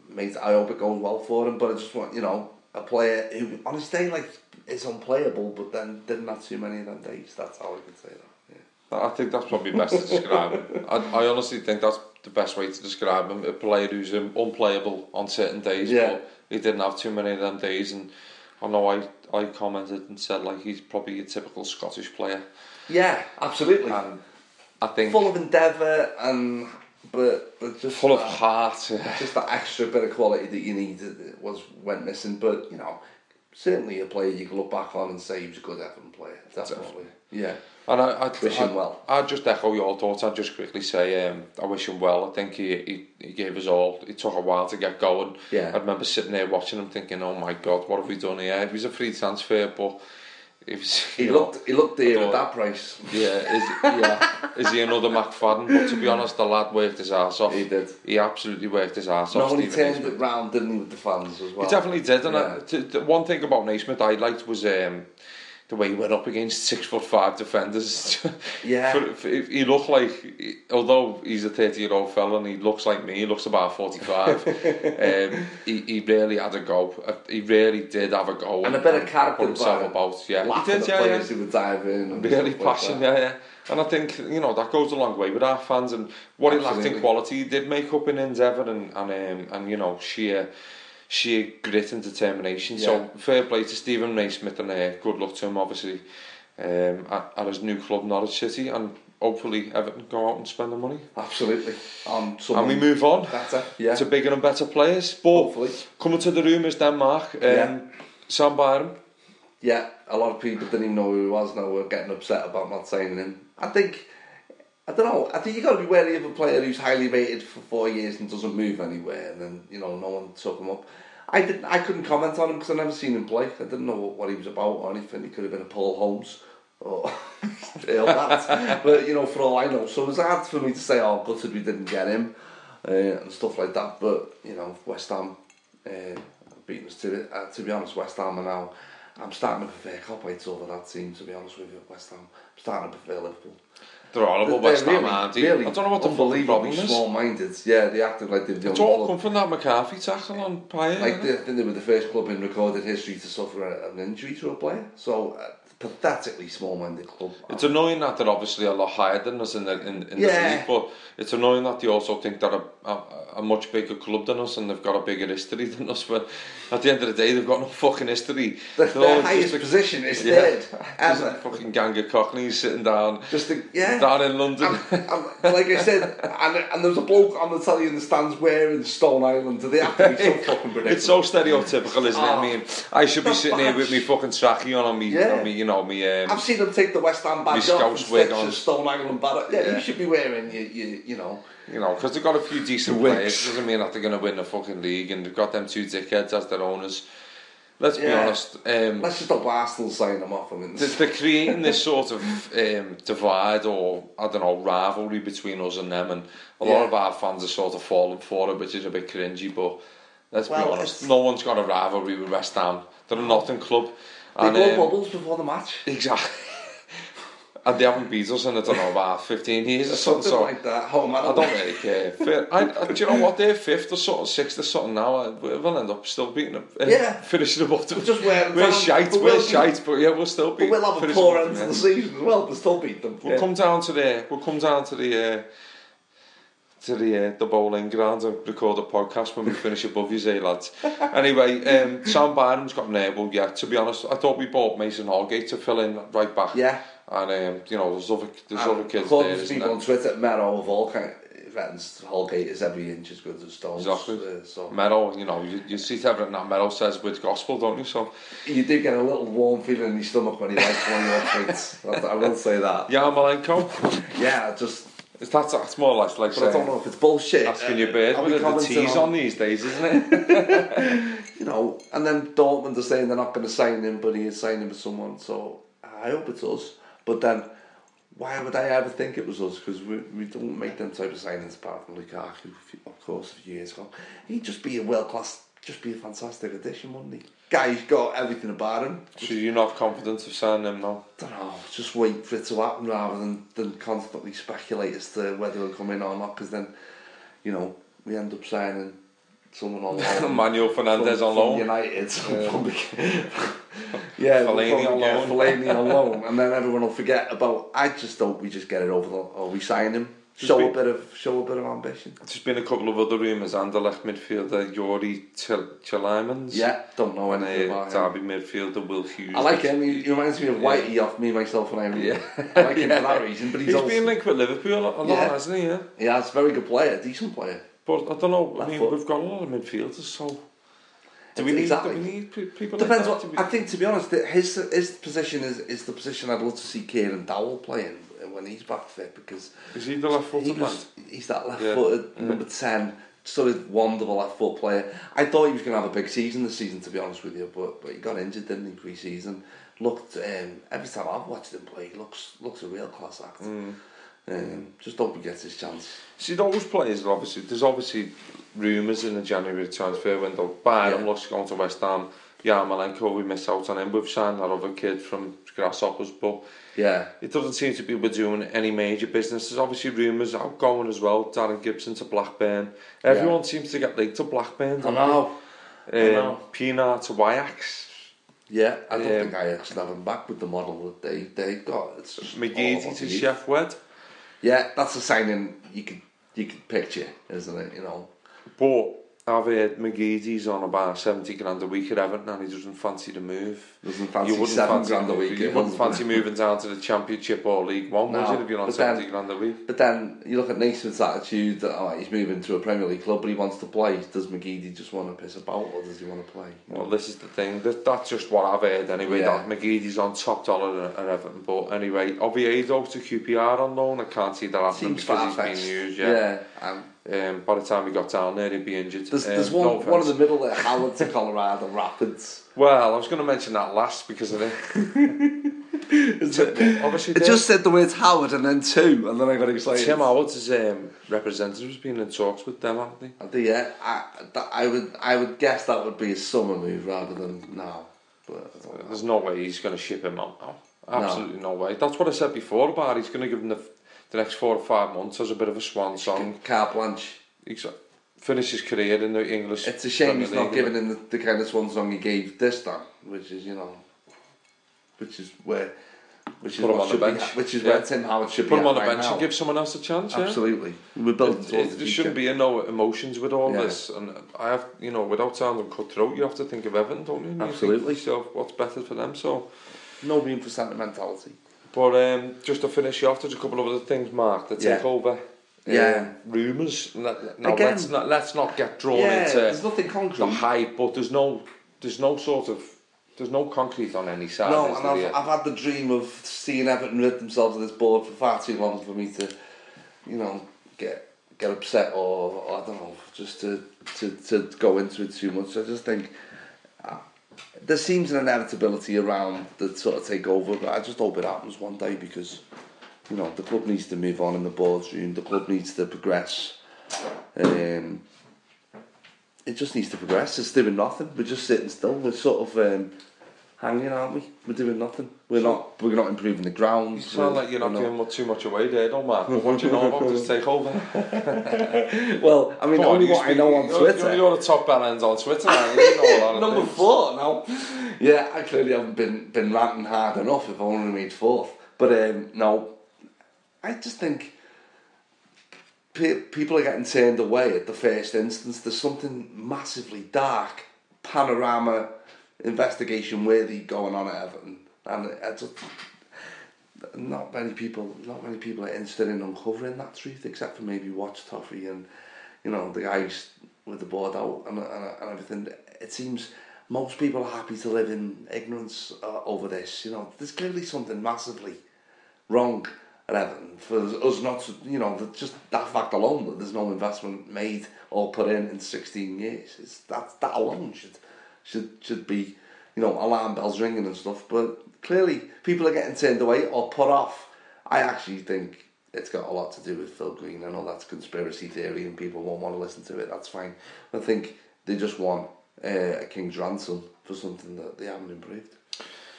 mate, I hope it goes well for him, but I just want, you know, a player who, on his day, like, is unplayable, but then didn't have too many of them days. That's how I can say that. Yeah. I think that's probably best to describe him. I, I honestly think that's the best way to describe him. A player who's um, unplayable on certain days, Yeah. but he didn't have too many of them days. And I know I, I commented and said like he's probably a typical Scottish player. Yeah, absolutely. And I think Full of endeavour and, but, but just full of that- heart. yeah. just that extra bit of quality that you needed was went missing. But you know, certainly a player you can look back on and say he was a good Everton player. Definitely, yeah. And I, I Wish I, him well. I'd just echo your thoughts. I'd just quickly say um, I wish him well. I think he, he, he gave us all. It took a while to get going. Yeah. I remember sitting there watching him thinking, oh my God, what have we done here? He was a free transfer, but it was, He you know, looked he looked dear I at that price. Yeah, is, yeah. is he another McFadden? But to be honest, the lad worked his ass off. He did. He absolutely worked his ass No, off. when he turned Naismith. it round, didn't he, with the fans as well? He definitely did, and Yeah. I, t- t- one thing about Naismith I liked was um, the way he went up against six foot five defenders. <laughs> Yeah. For- for- he looked like, although he's a thirty year old fella and he looks like me, he looks about forty five. <laughs> um, he, he really had a go. Uh, He really did have a go. and a bit of character himself about him. about. Yeah, he did. Yeah, players yeah. who in. And Really like yeah, yeah. And I think you know that goes a long way with our fans and what he lacked in quality, he did make up in endeavour and and um, and you know sheer sheer grit and determination. Yeah. So fair play to Stephen Naismith and uh, good luck to him, obviously, um, at, at his new club Norwich City, and hopefully Everton go out and spend the money. Absolutely. Um, And we move on Better, yeah. to bigger and better players. But Hopefully. coming to the is Denmark. Um, Yeah. Sam Byram. Yeah, a lot of people didn't even know who he was. Now we're getting upset about not signing him. I think, I don't know. I think you got to be wary of a player who's highly rated for four years and doesn't move anywhere, and then you know no one took him up. I didn't. I couldn't comment on him because I never seen him play. I didn't know what, what he was about or anything. He could have been a Paul Holmes or <laughs> that. but you know, for all I know, so it was hard for me to say, "Oh, gutted we didn't get him," uh, and stuff like that. But you know, West Ham uh, us to it. Uh, to be honest, West Ham are now. I'm starting to prefer Kopites over that team. To be honest with you, West Ham. I'm starting to prefer Liverpool. They're horrible they're West Ham, really, aren't they? Really I don't know what the fucking problem is. small-minded. Yeah, they acted like they've done... It's all come from that McCarthy tackle on Payet. Like, they, I think they were the first club in recorded history to suffer an injury to a player. So, uh, pathetically small-minded club. It's annoying that they're obviously a lot higher than us in the, in, in yeah. the league, but it's annoying that they also think that a, a, a a much bigger club than us and they've got a bigger history than us but at the end of the day they've got no fucking history. The, They're their highest a, position is yeah, dead ever a fucking gang of cockneys sitting down just a, yeah. down in London. I'm, I'm, like I said and, and there's a bloke on the telly in the stands wearing Stone Island. Do they have to be so <laughs> fucking predictable it's so stereotypical isn't it? I oh. mean I should be sitting here with me fucking trackie on on me, yeah. on me you know me um, I've seen them take the West Ham badge off and stitch a Stone Island badge yeah, yeah. you should be wearing you, you, you know. You know because they've got a few decent players Players. Doesn't mean that they're going to win the fucking league, and they've got them two dickheads as their owners. Let's be honest. Um, Let's just hope Arsenal sign them off. I mean, th- they're creating this sort of um, divide or I don't know rivalry between us and them, and a lot Yeah. of our fans are sort of falling for it, which is a bit cringy. But let's Well, be honest, it's- no one's got a rivalry with West Ham. They're a nothing club. they and, blow um, bubbles before the match. Exactly. And they haven't beat us in I don't know about <laughs> fifteen years or something. Something So like that. Home I don't really care. <laughs> I, I, do you know what? They're fifth or something, sixth or something now. We'll end up still beating them. uh, Yeah. Finishing them up to we're just wear <laughs> we're shite. We're we'll shite, but yeah, we'll still beat But we'll have a poor end to to the season as well, but still beat them. We'll Yeah. come down to the we'll come down to the uh, to the uh, the bowling ground and record a podcast when we finish above you, eh, lads. <laughs> Anyway, um, Sam Byram's got an able. Yeah, to be honest, I thought we bought Mason Holgate to fill in right back. Yeah. and um, you know there's other there's And other kids there, isn't people there? on Twitter, Mero of all kind Holgate is every inch as good as Stones. Exactly. Uh, so Meadow, you know, you, you see everything that Meadow says with gospel, don't you? So you do get a little warm feeling in your stomach when you like one of your tweets. <laughs> I will say that. yeah, Malenko. <laughs> Yeah, just. It's that's that's more like like But I don't know if it's bullshit. asking your bird with the, commenting T's on these days, isn't it? <laughs> you know, and then Dortmund are saying they're not going to sign him, but he is signing with someone. So I hope it's us. But then, why would I ever think it was us? Because we, we don't make them type of signings apart from Lukaku, of course, a few years ago. He'd just be a world class, just be a fantastic addition, wouldn't he? Guy's got everything about him. so you're not confident of signing him now? don't know, just wait for it to happen rather than, than constantly speculate as to whether he'll come in or not. Because then, you know, we end up signing someone on loan. <laughs> Manuel Fernandez from, on loan. United. Yeah, <laughs> <laughs> Fellaini on loan. Fellaini on loan, and then everyone will forget about. I just hope we just get it over the, or we sign him. Show a bit of show a bit of ambition. There's been a couple of other rumours. Anderlecht midfielder Youri Tielemans. Yeah, don't know anything uh, about him. Derby midfielder Will Hughes. I like him. He, he reminds me of Whitey off me, myself, and Irene. Yeah. I like him for that <laughs> reason. But he's, He's also, been linked with Liverpool a lot, Yeah. hasn't he? Yeah. yeah, he's a very good player, decent player. But I don't know. I mean, we've got a lot of midfielders, so do we need? Exactly. Do we need people? Depends like that what I think. To be honest, his his position is is the position I'd love to see Kieran Dowell playing when he's back fit because Is he the left he footed man? was, he's that left Yeah. footed number ten, sort of wonderful left foot player. I thought he was going to have a big season this season, to be honest with you, but but he got injured, didn't he, pre-season? Looked um, every time I've watched him play, he looks looks a real class act. Mm. Um, just hope he gets his chance. See, those players are obviously there's obviously rumours in the January transfer window. Byram Yeah. looks going to West Ham. Yarmolenko, we miss out on him. We've signed that other kid from Grasshoppers, but Yeah, it doesn't seem to be we're doing any major business. There's obviously rumours outgoing as well. Darren Gibson to Blackburn. Everyone seems to get linked to Blackburn. I know. Um, know. Pienaar to Ajax. Yeah, I don't Um, think I actually have him back with the model that they they got. It's McGeady to. Sheff Wed. Yeah, that's a signing you could you could picture, isn't it? You know. But I've heard McGeady's on about 70 grand a week at Everton and he doesn't fancy the move. Doesn't fancy you wouldn't fancy grand a week You wouldn't fancy moving down to the Championship or League One, would you, if you're on but 70 then- grand a week? But then you look at Naismith's attitude that oh, he's moving to a Premier League club, but he wants to play. Does McGeady just want to piss about, or does he want to play? Well, this is the thing. That, that's just what I've heard anyway. Yeah. That McGeady's on top dollar at, Everton. But anyway, Oviedo to QPR on loan. I can't see that happening Seems because he's been used. Yeah. Yeah. and Um, by the time he got down there, he'd be injured. there's, Um, there's no one one in the middle there, Howard to Colorado Rapids. <laughs> Well, I was going to mention that last because of it. <laughs> Obviously, It just said the words Howard and then two, and then I got excited. Tim Howard's um, representative's been in talks with them, haven't they? I do, yeah, I, that, I would I would guess that would be a summer move rather than now. But I don't know. There's no way he's going to ship him out now. Absolutely no. way. That's what I said before about he's going to give him the, the next four or five months as a bit of a swan song. carte blanche. He's finish his career in the English. It's a shame he's not giving him the, the kind of swan song he gave this time, which is you know, which is where, which is him on the bench. be, which is Yeah. where Tim Howard should Put be him on the right bench now. and give someone else a chance. Yeah? Absolutely, we're building It, it, the there shouldn't be uh, no emotions with all Yeah. this, and I have, you know, without sounding cutthroat, you have to think of Everton, don't you? And you Absolutely. yourself, what's better for them? So, no room for sentimentality. But um, just to finish you off, there's a couple of other things, Mark. The Yeah. takeover. Yeah. Um, rumours. Now Again- let's not let's not get drawn Yeah, into there's nothing concrete. the hype, but there's no there's no sort of there's no concrete on any side. No, and I've, yet? I've had the dream of seeing Everton rid themselves of this board for far too long for me to, you know, get get upset or, or I don't know, just to, to, to go into it too much. I just think there seems an inevitability around the sort of takeover, but I just hope it happens one day because, you know, the club needs to move on in the boardroom, the club needs to progress. Um, it just needs to progress. It's doing nothing. We're just sitting still. We're sort of um, hanging, aren't we? We're doing nothing. We're not. We're not improving the grounds. You sound like you're not giving much, too much away there, don't? But <laughs> what do you know about this takeover? <laughs> Well, I mean, Come on, only you what I know on Twitter. You're, you're the top bellends on Twitter, you? You know a lot of <laughs> Number things. four now. Yeah, I clearly haven't been been ranting hard enough. If I only made fourth, but um, no, I just think pe- people are getting turned away at the first instance. There's something massively dark, panorama, investigation worthy going on at Everton, and I just not many people, not many people are interested in uncovering that truth, except for maybe Watch Toffee and you know the guys with the board out and, and, and everything. It seems most people are happy to live in ignorance uh, over this. You know, there's clearly something massively wrong at Everton for us not to, you know, just that fact alone that there's no investment made or put in in 16 years. It's that that alone should should should be, you know, alarm bells ringing and stuff. But clearly, people are getting turned away or put off. I actually think it's got a lot to do with Phil Green. I know that's conspiracy theory and people won't want to listen to it. That's fine. I think they just want uh, a king's ransom for something that they haven't improved,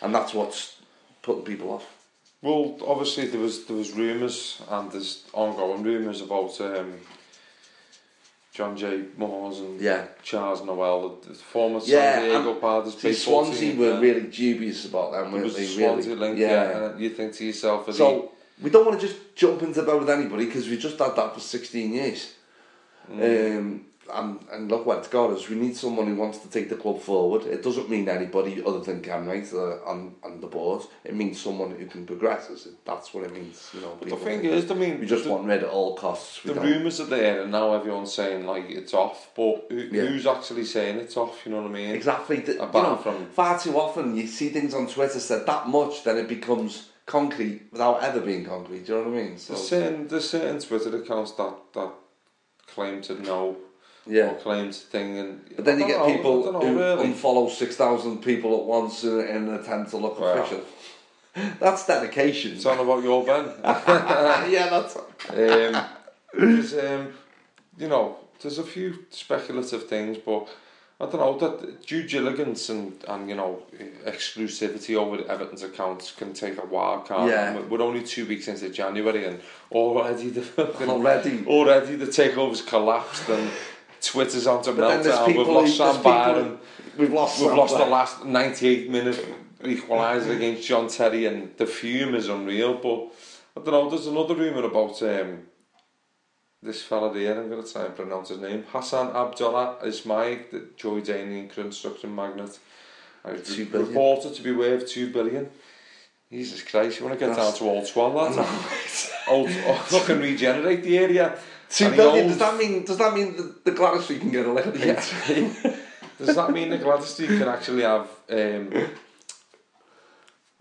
and that's what's putting people off. Well, obviously there was there was rumours and there's ongoing rumours about um, John J. Moores and Yeah. Charles Noell, the former Yeah, San Diego Padres. B14, Swansea were yeah. really dubious about them, weren't was they? the Swansea really? link, yeah. and you think to yourself, So we don't want to just jump into bed with anybody because we've just had that for 16 years. Mm. Um, and, and look what it's got us. We need someone who wants to take the club forward. It doesn't mean anybody other than Cam uh, on, on the board. It means someone who can progress us. That's what it means. You know, the thing think is, I mean, we just the, want rid at all costs. We the don't. rumours are there, and now everyone's saying like it's off. But who, Yeah. who's actually saying it's off? You know what I mean? Exactly. The, you know, from- far too often you see things on Twitter said that much, then it becomes concrete without ever being concrete. Do you know what I mean? So There's certain, there's certain Twitter accounts that, that claim to know yeah. or claim to thing, and But then you get know, people who really. unfollow six thousand people at once in, in an attempt to look Well. official. <laughs> That's dedication. It's on about your Ben. <laughs> yeah, that's um, um, you know, there's a few speculative things, but I don't know that due diligence and, and you know exclusivity over Everton's accounts can take a while. Can't Yeah. We're only two weeks into January, and already the <laughs> Already. already the takeover's collapsed and Twitter's onto But then there's meltdown. We've lost Sam Byram. We've lost. We've Sam lost the last 98 minute equaliser against John Terry, and the fume is unreal. But I don't know. There's another rumour about um, this fella there. I'm going to try and pronounce his name. Hassan Abdullah Ismaik, the Jordanian construction magnate. And it's Two billion. reported to be worth two billion. Jesus Christ! You want to get That's- down to Old Swan, lads? <laughs> Old, old, fucking regenerate the area. He Does that mean? Does that mean the, the Gwladys Street can get a little Yeah. bit? <laughs> Does that mean the Gwladys Street can actually have um,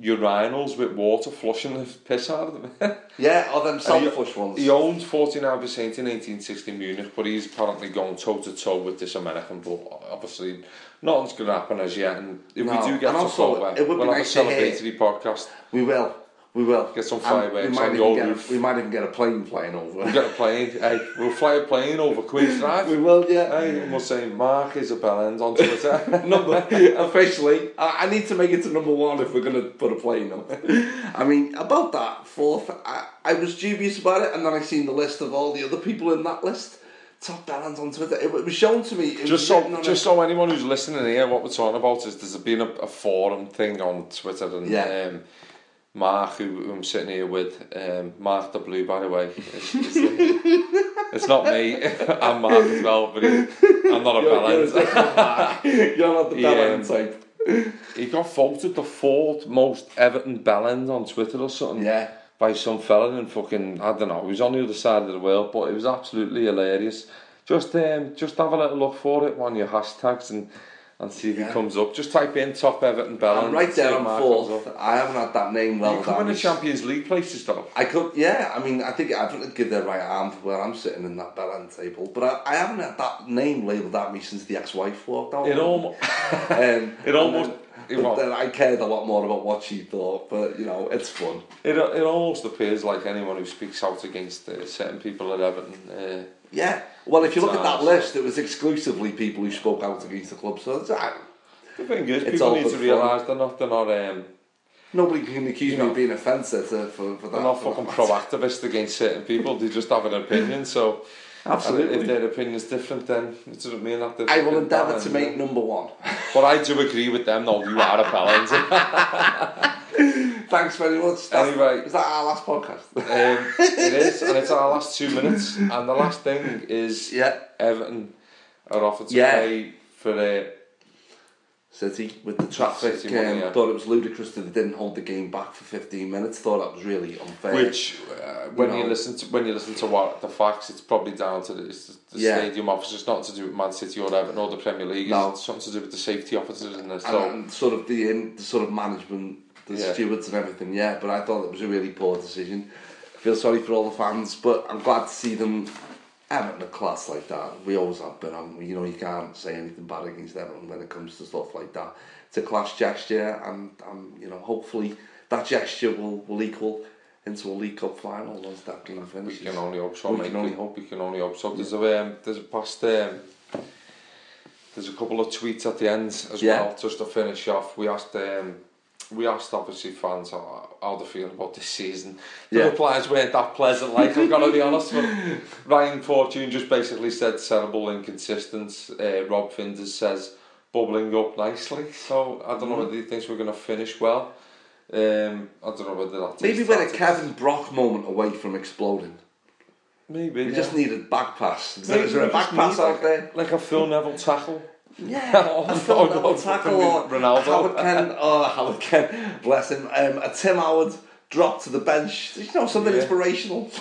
urinals with water flushing the piss out of them? <laughs> yeah, or them self-push ones. He owned 49% in 1860 Munich, but he's apparently gone toe to toe with this American. But obviously, nothing's going to happen as yet. And if No, we do get and to also, over, it would be we'll have nice a to hear- celebratory podcast. We will. We will. Get some fireworks we might on even your get roof. A, we might even get a plane flying over. We'll get a plane. hey, we'll fly a plane over Queen's <laughs> Drive. we will, yeah. Hey, and we'll say Mark is a bell end on Twitter. <laughs> number officially. I, I need to make it to number one if we're going to put a plane on. I mean, about that fourth, I, I was dubious about it, and then I seen the list of all the other people in that list. Top balance on Twitter. It, was shown to me. Just so, just a, so anyone who's listening here, what we're talking about is there's been a, a forum thing on Twitter, and Yeah. um, Mark, who, who I'm sitting here with, um, Mark the Blue, by the way, is the- <laughs> it's not me. <laughs> I'm Mark as well, but I'm not a You're, you're, balance. <laughs> You're not the bell type. He got voted the fourth most Everton bellend on Twitter or something. Yeah. By some fella in fucking I don't know. He was on the other side of the world, but it was absolutely hilarious. Just um, just have a little look for it on your hashtags and and see if Yeah. he comes up. Just type in top Everton bellend. I'm right there on fourth. I haven't had that name well. You come in the. Champions League places though. I could, yeah. I mean, I think I would give their right arm to where I'm sitting in that bell table, but I, I haven't had that name labelled at me since the ex-wife walked out. It almost Um, <laughs> It almost- and it then, but then I cared a lot more about what she thought, but you know, it's fun. it, it almost appears like anyone who speaks out against uh, certain people at Everton. Uh, Yeah. Well, if you look at that list, it was exclusively people who spoke out against the club. So that, uh, the thing is, it's people need to realise they're not, they're not um, Nobody can accuse you know, me of being offensive to, for, for that. They're not for fucking pro-activist against certain people, they just have an opinion, so... Absolutely. And if their opinion's different, then it doesn't mean that they're... I will endeavour to make number one. but I do agree with them, though, you are a balance. <laughs> um, Thanks very much. That's- Anyway. is that our last podcast? Um, it is, and it's our last two minutes. And the last thing is yeah. Everton are offered to Yeah. pay for uh, City with the traffic. City um, yeah. Thought it was ludicrous that they didn't hold the game back for 15 minutes. Thought that was really unfair. which uh, when you, know. listen to when you listen to what the facts, it's probably down to the, the Yeah. stadium officers, not to do with Man City or Everton or the Premier League. No. It's something to do with the safety officers and and, So and sort of the, in, the sort of management, the Yeah. stewards and everything. Yeah, but I thought it was a really poor decision. I feel sorry for all the fans, but I'm glad to see them Everton a class like that. We always have been on. You know, you can't say anything bad against Everton when it comes to stuff like that. It's a class gesture, and um, you know, hopefully that gesture will, will equal into a League Cup final once that game We finishes. can only hope so, We mate. can only we, hope. we can only hope so. There's a um, there's a past um, there's a couple of tweets at the end as Yeah. well, just to finish off. We asked um, we asked obviously fans how, how they feel about this season. The Yeah. replies weren't that pleasant, like I've got to be honest. But Ryan Fortune just basically said terrible, inconsistent. Uh, Rob Finders says bubbling up nicely. So I don't know whether he thinks we're going to finish well. Um, I don't know whether that's Maybe we're a Kevin Brock moment away from exploding. Maybe We yeah. just needed back pass. Is there, Maybe is there a back pass need out there? like a Phil Neville tackle. Yeah, <laughs> Oh, a Phil no, no, tackle or Ronaldo. Howard Ken, <laughs> oh Howard Ken, bless him. Um, a Tim Howard drop to the bench. You know, something Yeah. inspirational. <laughs>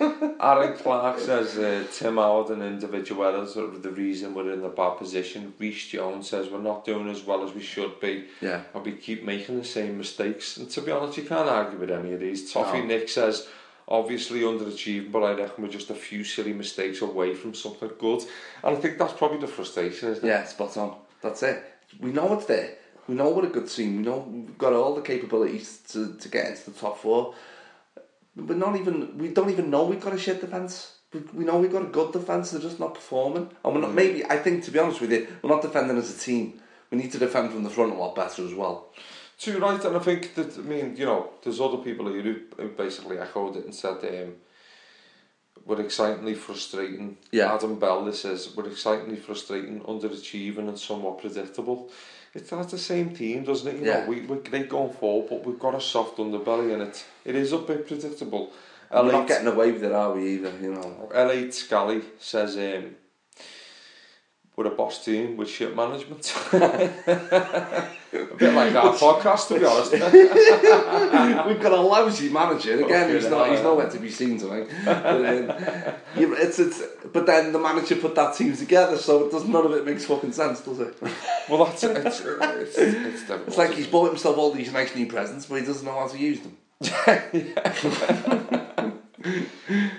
Aaron Clark says uh, Tim Howard and individual errors are the reason we're in a bad position. Reece Jones says we're not doing as well as we should be. Yeah. And we keep making the same mistakes. And to be honest, you can't argue with any of these. Toffee No. Nick says obviously underachieving, but I reckon we're just a few silly mistakes away from something good. And I think that's probably the frustration, isn't it? Yeah, spot on. That's it. We know it's there. We know we're a good team. We know we've got all the capabilities to, to get into the top four. We're not even. We don't even know we've got a shit defence. We, we know we've got a good defence. They're just not performing. And we're not. Mm. Maybe I think to be honest with you, we're not defending as a team. We need to defend from the front a lot better as well. Too right, and I think that I mean, you know, there's other people who, who basically echoed it and said um, we're excitingly frustrating. Yeah. Adam Bell this says we're excitingly frustrating, underachieving, and somewhat predictable. It's that's the same team, doesn't it? You Yeah. know, we we're great going forward, but we've got a soft underbelly, and it it is a bit predictable. We're L8 not getting away with it, are we? Either, you know. L8 Scally says um, we're a boss team with shit management. <laughs> <laughs> a bit like our podcast, to be honest. <laughs> We've got a lousy manager again. Okay, he's not. He's yeah. nowhere to be seen tonight. But, um, you- it's, it's, but then the manager put that team together, so it does none of it makes fucking sense, does it? Well, that's it. It's, it's, it's, It's like he's bought himself all these nice new presents, but he doesn't know how to use them. <laughs>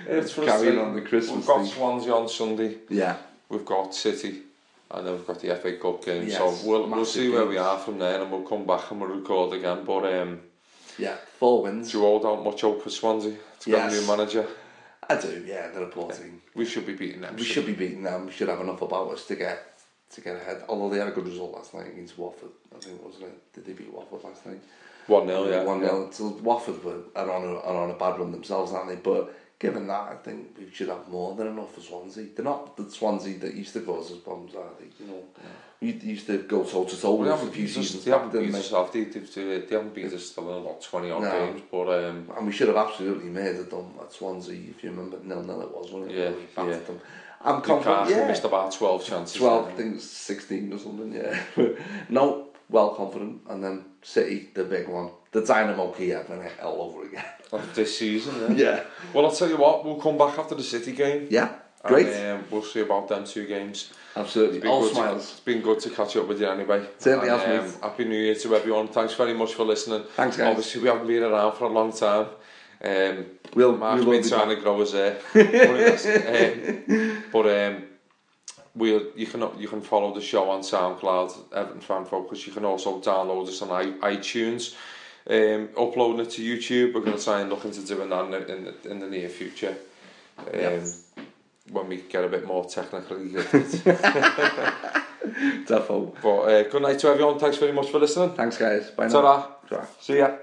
it's Carrying on the Christmas We've got thing. Swansea on Sunday. Yeah. We've got City, and then we've got the FA Cup game. Yes, so we'll, we'll see games. where we are from there and we'll come back and we'll record again. But um, yeah, four wins. Do you hold out much hope for Swansea to yes. get a new manager? I do, yeah, they're a poor yeah. team. We should be beating them. We should, be beating them. We should have enough about us to get to get ahead. Although they had a good result last night against Watford, I think wasn't it? Did they beat Watford last night? One 0 yeah. One 0 yeah. So Watford were are on a, are on a bad run themselves, aren't they? But given that, I think we should have more than enough for Swansea. They're not the Swansea that used to cause us problems, are they? You know, we used to go toe to toe We with a few seasons they haven't beat us off. They, they, they haven't beat us still in about 20 odd No. games, but um, And we should have absolutely made murdered them at Swansea, if you remember. Nil nil it was, wasn't it? Yeah, We battered yeah. them. I'm confident. Yeah. missed about 12 chances. 12, I think it was 16 or something, yeah. <laughs> no, well confident. And then City, the big one. The Dynamo Kiev and it all over again. Of this season. Then. Yeah. Well, I'll tell you what, we'll come back after the City game. Yeah. Great. And, um, we'll see about them two games. Absolutely. All smiles. To, it's been good to catch up with you anyway. Certainly and, has, um, Happy New Year to everyone. Thanks very much for listening. Thanks, guys. Obviously, we haven't been around for a long time. Um, we'll, Mark's we'll been trying back. to grow us uh, <laughs> um, but um, we'll, you, can, you can follow the show on SoundCloud, Everton Fan Focus. You can also download us on iTunes um, uploading it to YouTube. We're going to try and look into doing that in the, in the, in the near future. Um, yep. When we get a bit more technically <laughs> Defo. But uh, good night to everyone. Thanks very much for listening. Thanks, guys. Bye now. Ta-ra. See ya.